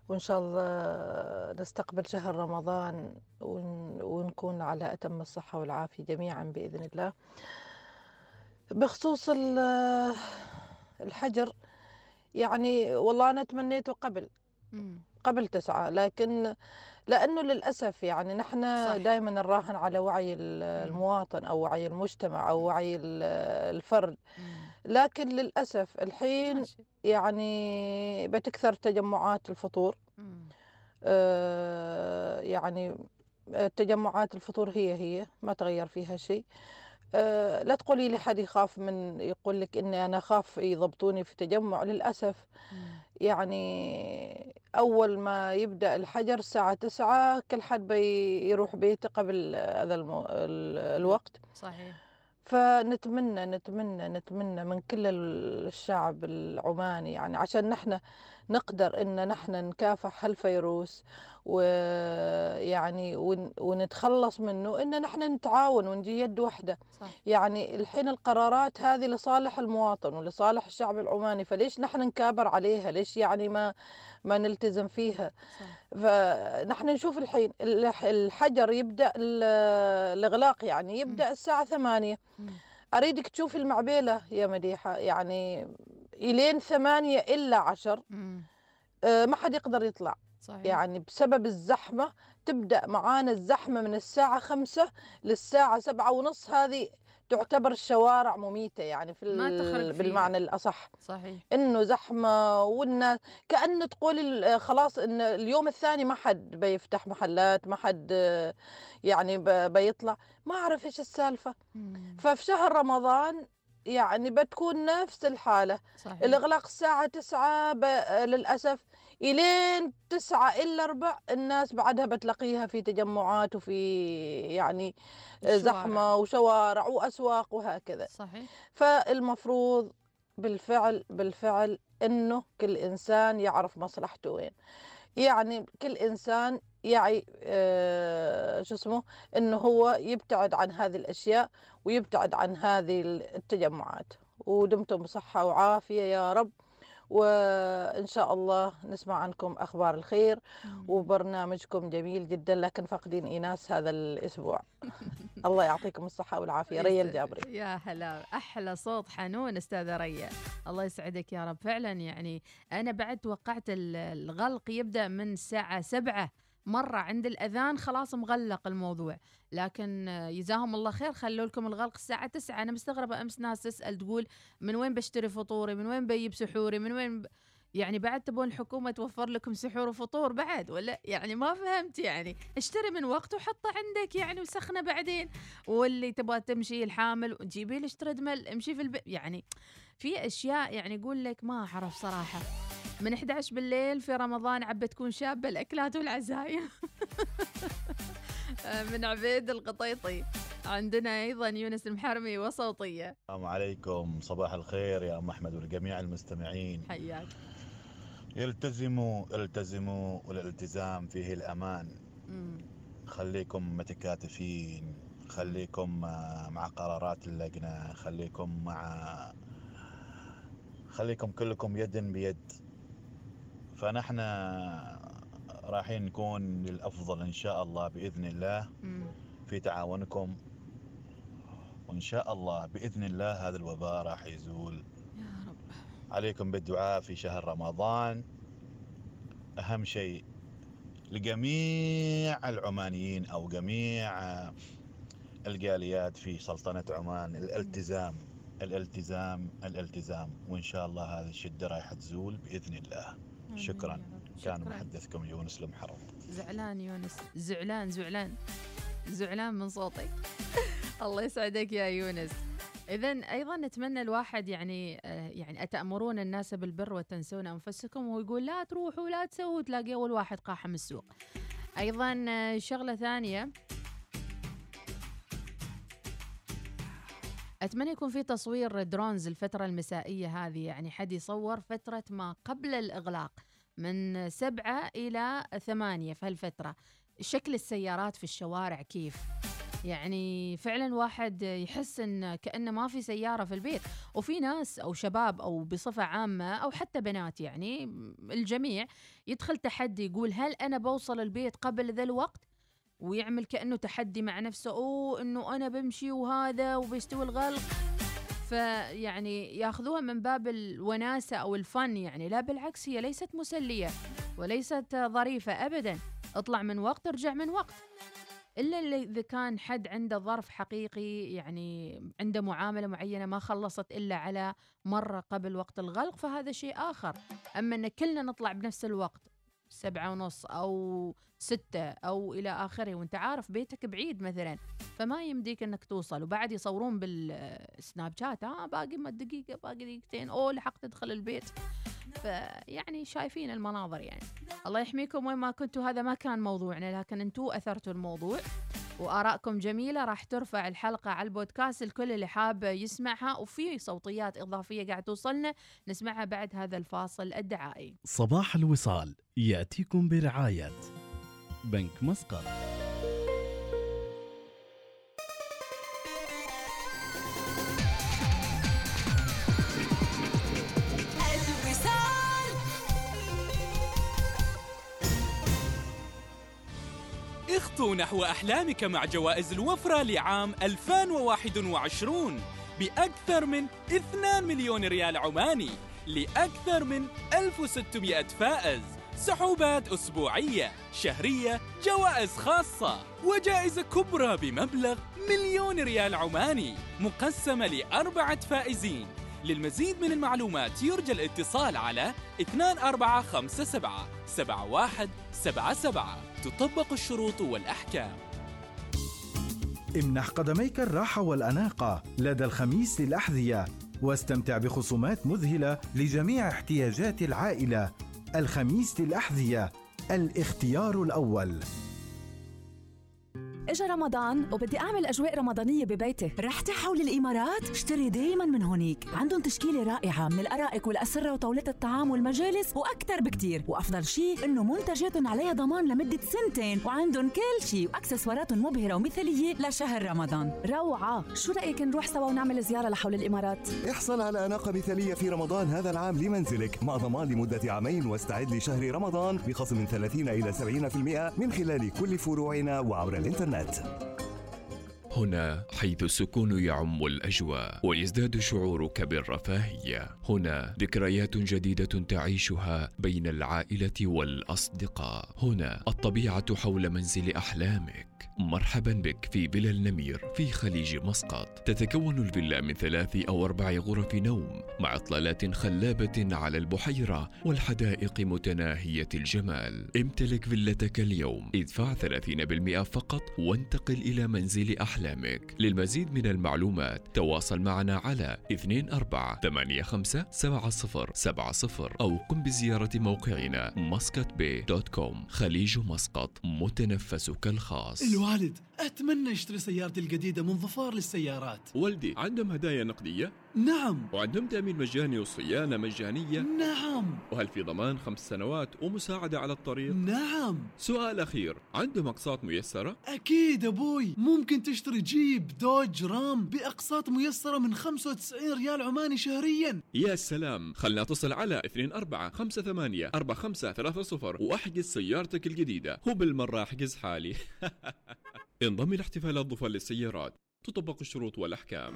وإن شاء الله نستقبل شهر رمضان ون... ونكون على أتم الصحة والعافية جميعا بإذن الله. بخصوص ال- الحجر يعني والله أنا تمنيته قبل. قبل تسعة لكن لأنه للأسف يعني نحن دائما نراهن على وعي ال- المواطن أو وعي المجتمع أو وعي ال- الفرد. لكن للأسف الحين يعني بتكثر تجمعات الفطور. آه، يعني تجمعات الفطور هي هي ما تغير فيها شيء. آه، لا تقولي لي حد يخاف من يقول لك إني أنا أخاف يضبطوني في تجمع للأسف يعني أول ما يبدأ الحجر الساعة تسعة كل حد بيروح بيته قبل هذا الوقت. صحيح. فنتمنى نتمنى نتمنى من كل الشعب العماني يعني عشان نحن نقدر إن نحن نكافح هالفيروس ويعني ون- ونتخلص منه إن نحن نتعاون ونجي يد واحدة صح. يعني الحين القرارات هذه لصالح المواطن ولصالح الشعب العماني فليش نحن نكابر عليها؟ ليش يعني ما ما نلتزم فيها؟ فنحن نشوف الحين الح- الحجر يبدأ ال- الإغلاق يعني يبدأ الساعة ثمانية. أريدك تشوفي المعبيلة يا مديحة يعني إلين ثمانية إلا عشر آه، ما حد يقدر يطلع. صحيح. يعني بسبب الزحمة تبدأ معانا الزحمة من الساعة خمسة للساعة سبعة ونص. هذه تعتبر الشوارع مميتة يعني في ما تخرج. بالمعنى الأصح. صحيح. إنه زحمة والناس كأن تقول ال- خلاص إن اليوم الثاني ما حد بيفتح محلات ما حد آه، يعني بيطلع. ما أعرف إيش السالفة. ففي شهر رمضان يعني بتكون نفس الحالة صحيح. الإغلاق الساعة تسعة ب... للأسف إلين تسعة إلا ربع الناس بعدها بتلاقيها في تجمعات وفي يعني الشوارع. زحمة وشوارع وأسواق وهكذا صحيح فالمفروض بالفعل بالفعل إنه كل إنسان يعرف مصلحته وين يعني كل إنسان يعي آه شو اسمه إنه هو يبتعد عن هذه الأشياء ويبتعد عن هذه التجمعات. ودمتم بصحة وعافية يا رب وإن شاء الله نسمع عنكم أخبار الخير وبرنامجكم جميل جدا لكن فاقدين إيناس هذا الأسبوع. الله يعطيكم الصحة والعافية. ريا الجابري. يا هلا أحلى صوت حنون أستاذة ريا. الله يسعدك يا رب. فعلا يعني أنا بعد توقعت ال- الغلق يبدأ من الساعة سبعة. مرة عند الأذان خلاص مغلق الموضوع. لكن جزاهم الله خير خلوا لكم الغلق الساعة 9 أنا مستغربة أمس ناس تسأل تقول من وين بشتري فطوري؟ من وين بجيب سحوري؟ من وين ب... يعني بعد تبون الحكومة توفر لكم سحور وفطور بعد ولا؟ يعني ما فهمت يعني. اشتري من وقت وحطه عندك يعني وسخنه بعدين. واللي تبغى تمشي الحامل جيبي لك تردمل امشي في البيت يعني في أشياء يعني يقول لك ما أعرف صراحة. من 11 بالليل في رمضان عبى تكون شابة الأكلات والعزايم. من عبيد القطيطي. عندنا أيضا يونس المحرمي وصوتية. السلام عليكم. صباح الخير يا أم أحمد ولجميع المستمعين. حياك. يلتزموا التزموا والالتزام فيه الأمان. مم. خليكم متكاتفين خليكم مع قرارات اللجنة خليكم مع خليكم كلكم يد بيد. فنحن رايحين نكون للأفضل إن شاء الله بإذن الله. في تعاونكم. وإن شاء الله بإذن الله هذا الوباء راح يزول. يا رب. عليكم بالدعاء في شهر رمضان. أهم شيء لجميع العمانيين أو جميع الجاليات في سلطنة عمان الالتزام الالتزام الالتزام. وإن شاء الله هذه الشدة رايحة تزول بإذن الله. شكرا. كان شكراً. محدثكم يونس المحرم زعلان يونس. زعلان زعلان. زعلان من صوتك. الله يسعدك يا يونس. إذا أيضا نتمنى الواحد يعني آه، يعني أتأمرون الناس بالبر وتنسون أنفسكم ويقول لا تروحوا لا تسووا تلاقي أول واحد قاحم السوق. أيضا آه، شغلة ثانية. أتمنى يكون في تصوير درونز الفترة المسائية هذه يعني حد يصور فترة ما قبل الإغلاق من سبعة إلى ثمانية في هالفترة. شكل السيارات في الشوارع كيف؟ يعني فعلا واحد يحس إن كأنه ما في سيارة في البيت. وفي ناس أو شباب أو بصفة عامة أو حتى بنات يعني الجميع يدخل تحدي يقول هل أنا بوصل البيت قبل ذا الوقت؟ ويعمل كأنه تحدي مع نفسه أوه إنه أنا بمشي وهذا وبيستوي الغلق. فيعني ياخذوها من باب الوناسة أو الفن يعني. لا بالعكس هي ليست مسلية وليست ظريفة ابدا. اطلع من وقت ارجع من وقت. إلا اللي إذا كان حد عنده ظرف حقيقي يعني عنده معاملة معينة ما خلصت إلا على مرة قبل وقت الغلق فهذا شيء آخر. أما إن كلنا نطلع بنفس الوقت سبعة ونص أو ستة أو إلى آخره وأنت عارف بيتك بعيد مثلا فما يمديك أنك توصل. وبعد يصورون بالسناب شات ها باقي ما دقيقة باقي دقيقتين أوه لحقت أدخل البيت. فيعني شايفين المناظر يعني. الله يحميكم وين ما كنتوا هذا ما كان موضوعنا لكن أنتوا أثرتوا الموضوع. وآرائكم جميلة راح ترفع الحلقة على البودكاست الكل اللي حاب يسمعها وفي صوتيات إضافية قاعد توصلنا نسمعها بعد هذا الفاصل الدعائي. صباح الوصال يأتيكم برعاية بنك مسقط. اخطو نحو أحلامك مع جوائز الوفرة لعام 2021 بأكثر من 2 مليون ريال عماني لأكثر من 1600 فائز. سحوبات أسبوعية شهرية جوائز خاصة وجائزة كبرى بمبلغ مليون ريال عماني مقسمة لأربعة فائزين. للمزيد من المعلومات يرجى الاتصال على 2457 7177 تطبق الشروط والأحكام. امنح قدميك الراحة والأناقة لدى الخميس للأحذية واستمتع بخصومات مذهلة لجميع احتياجات العائلة. الخميس للأحذية الاختيار الأول. إجا رمضان وبدي أعمل أجواء رمضانية ببيتي. رحتي حول الإمارات؟ اشتري دايما من هونيك. عندهم تشكيلة رائعة من الأرائك والأسرة وطاولات الطعام والمجالس وأكثر بكتير. وأفضل شيء إنه منتجاتهم عليها ضمان لمدة سنتين. وعندهم كل شيء واكسسوارات مبهرة ومثالية لشهر رمضان. روعة. شو رأيك نروح سوا ونعمل زيارة لحول الإمارات؟ احصل على أناقة مثالية في رمضان هذا العام لمنزلك. مع ضمان لمدة عامين واستعد لشهر رمضان بخصم من 30 إلى 70% من خلال كل فروعنا وعبر الإنترنت هنا حيث السكون يعم الأجواء ويزداد شعورك بالرفاهية. هنا ذكريات جديدة تعيشها بين العائلة والأصدقاء. هنا الطبيعة حول منزل أحلامك مرحبا بك في فيلا النمير في خليج مسقط. تتكون الفيلا من ثلاث أو أربع غرف نوم مع إطلالات خلابة على البحيرة والحدائق متناهية الجمال. امتلك فيلتك اليوم. ادفع 30% فقط وانتقل إلى منزل أحلامك. للمزيد من المعلومات تواصل معنا على 24857070 أو قم بزيارة موقعنا Muscat Bay dot com. خليج مسقط متنفسك الخاص. الوالد أتمنى اشتري سيارتي الجديدة من ظفار للسيارات. والدي عندهم هدايا نقدية؟ نعم. وعندهم تأمين مجاني وصيانة مجانية؟ نعم. وهل في ضمان خمس سنوات ومساعدة على الطريق؟ نعم. سؤال أخير عندهم أقساط ميسرة؟ أكيد أبوي. ممكن تشتري جيب دوج رام بأقساط ميسرة من 95 ريال عماني شهريا. يا سلام. خلنا اتصل على 2458 4530 وأحجز سيارتك الجديدة. وبالمرة أحجز حالي. انضم لاحتفالات ظفر للسيارات. تطبق الشروط والأحكام.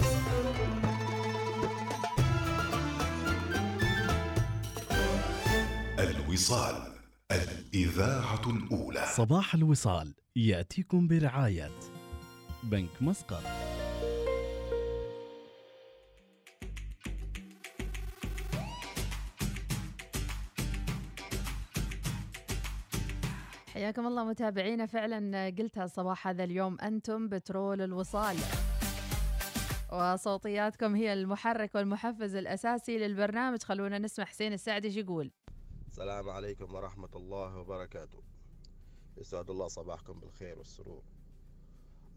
الوصال الإذاعة الأولى. صباح الوصال يأتيكم برعاية بنك مسقط. حياكم الله متابعينا. فعلا قلتها الصباح هذا اليوم أنتم بترول الوصال. وصوتياتكم هي المحرك والمحفز الأساسي للبرنامج. خلونا نسمع حسين السعدي إيش يقول. السلام عليكم ورحمة الله وبركاته. يسعد الله صباحكم بالخير والسرور.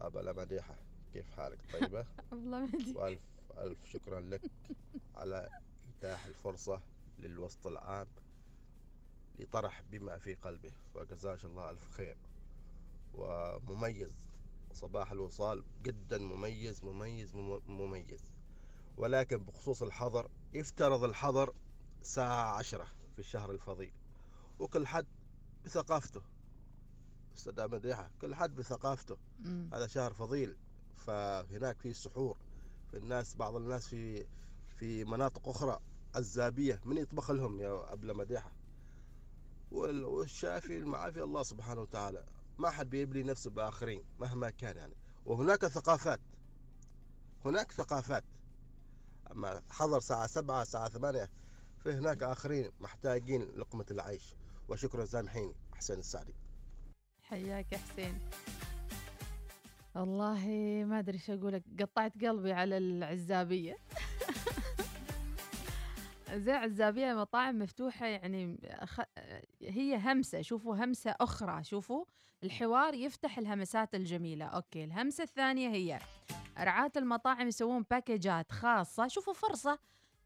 أبا مديحة كيف حالك؟ طيبة؟ والله مديحة. وألف ألف شكرا لك على إتاح الفرصة للوسط العام لطرح بما في قلبه. فجزاك الله ألف خير. ومميز. صباح الوصال. جدا مميز مميز مم- مميز. ولكن بخصوص الحظر يفترض الحظر الساعة عشرة في الشهر الفضيل. وكل حد بثقافته. أستاذ مديحة كل حد بثقافته. مم. هذا شهر فضيل. فهناك في سحور. في الناس بعض الناس في في مناطق أخرى عزابية من يطبخ لهم يا أبلة مديحة؟ والشافي المعافي الله سبحانه وتعالى ما حد بيبلي نفسه بآخرين مهما كان يعني. وهناك ثقافات هناك ثقافات. أما حضر ساعة سبعة ساعة ثمانية في هناك آخرين محتاجين لقمة العيش. وشكرا سامحيني حسين السعدي. حياك يا حسين. والله ما أدري إيش أقول قطعت قلبي على العزابية. زي عزابية مطاعم مفتوحة يعني أخ... هي همسة شوفوا همسة أخرى شوفوا الحوار يفتح الهمسات الجميلة. okay الهمسة الثانية هي رعاة المطاعم يسوون باكجات خاصة. شوفوا فرصة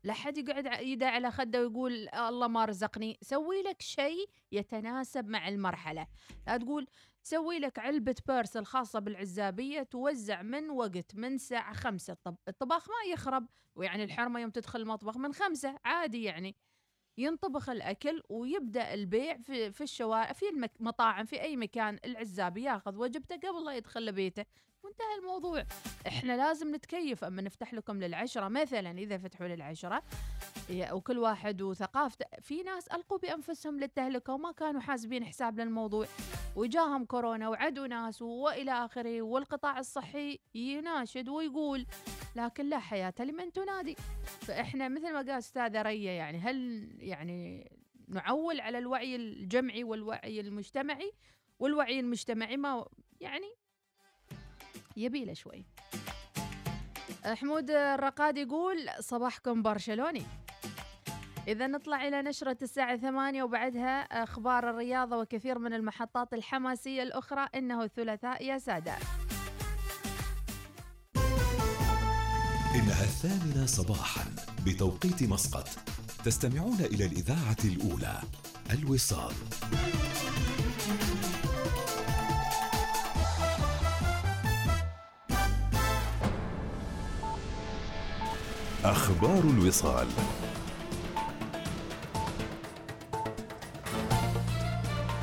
لا حد يقعد يده على خده ويقول الله ما رزقني. سوي لك شيء يتناسب مع المرحلة. لا تقول سوي لك علبة parcel خاصة بالعزابية توزع من وقت من الساعة خمسة الطب... الطباخ ما يخرب ويعني الحرمة يوم تدخل المطبخ من خمسة عادي يعني. ينطبخ الأكل ويبدأ البيع في, في الشوارع في المطاعم في أي مكان العزابي ياخذ وجبته قبل لا يدخل لبيته. وانتهى الموضوع. إحنا لازم نتكيف أما نفتح لكم للعشرة. مثلا إذا فتحوا للعشرة وكل واحد وثقافته في ناس ألقوا بأنفسهم للتهلكة وما كانوا حاسبين حساب للموضوع. وجاهم كورونا وعدوا ناس وإلى آخره والقطاع الصحي يناشد ويقول لكن لا حياة لمن تنادي. فإحنا مثل ما قال أستاذة ريا يعني هل يعني نعول على الوعي الجمعي والوعي المجتمعي؟ والوعي المجتمعي ما يعني يبي له شوي حمود الرقاد يقول صباحكم برشلوني. إذا نطلع إلى نشرة الساعة ثمانية وبعدها أخبار الرياضة وكثير من المحطات الحماسية الأخرى إنه الثلاثاء يا سادة. إنها الثامنة صباحا بتوقيت مسقط. تستمعون إلى الإذاعة الأولى الوصال. أخبار الوصال.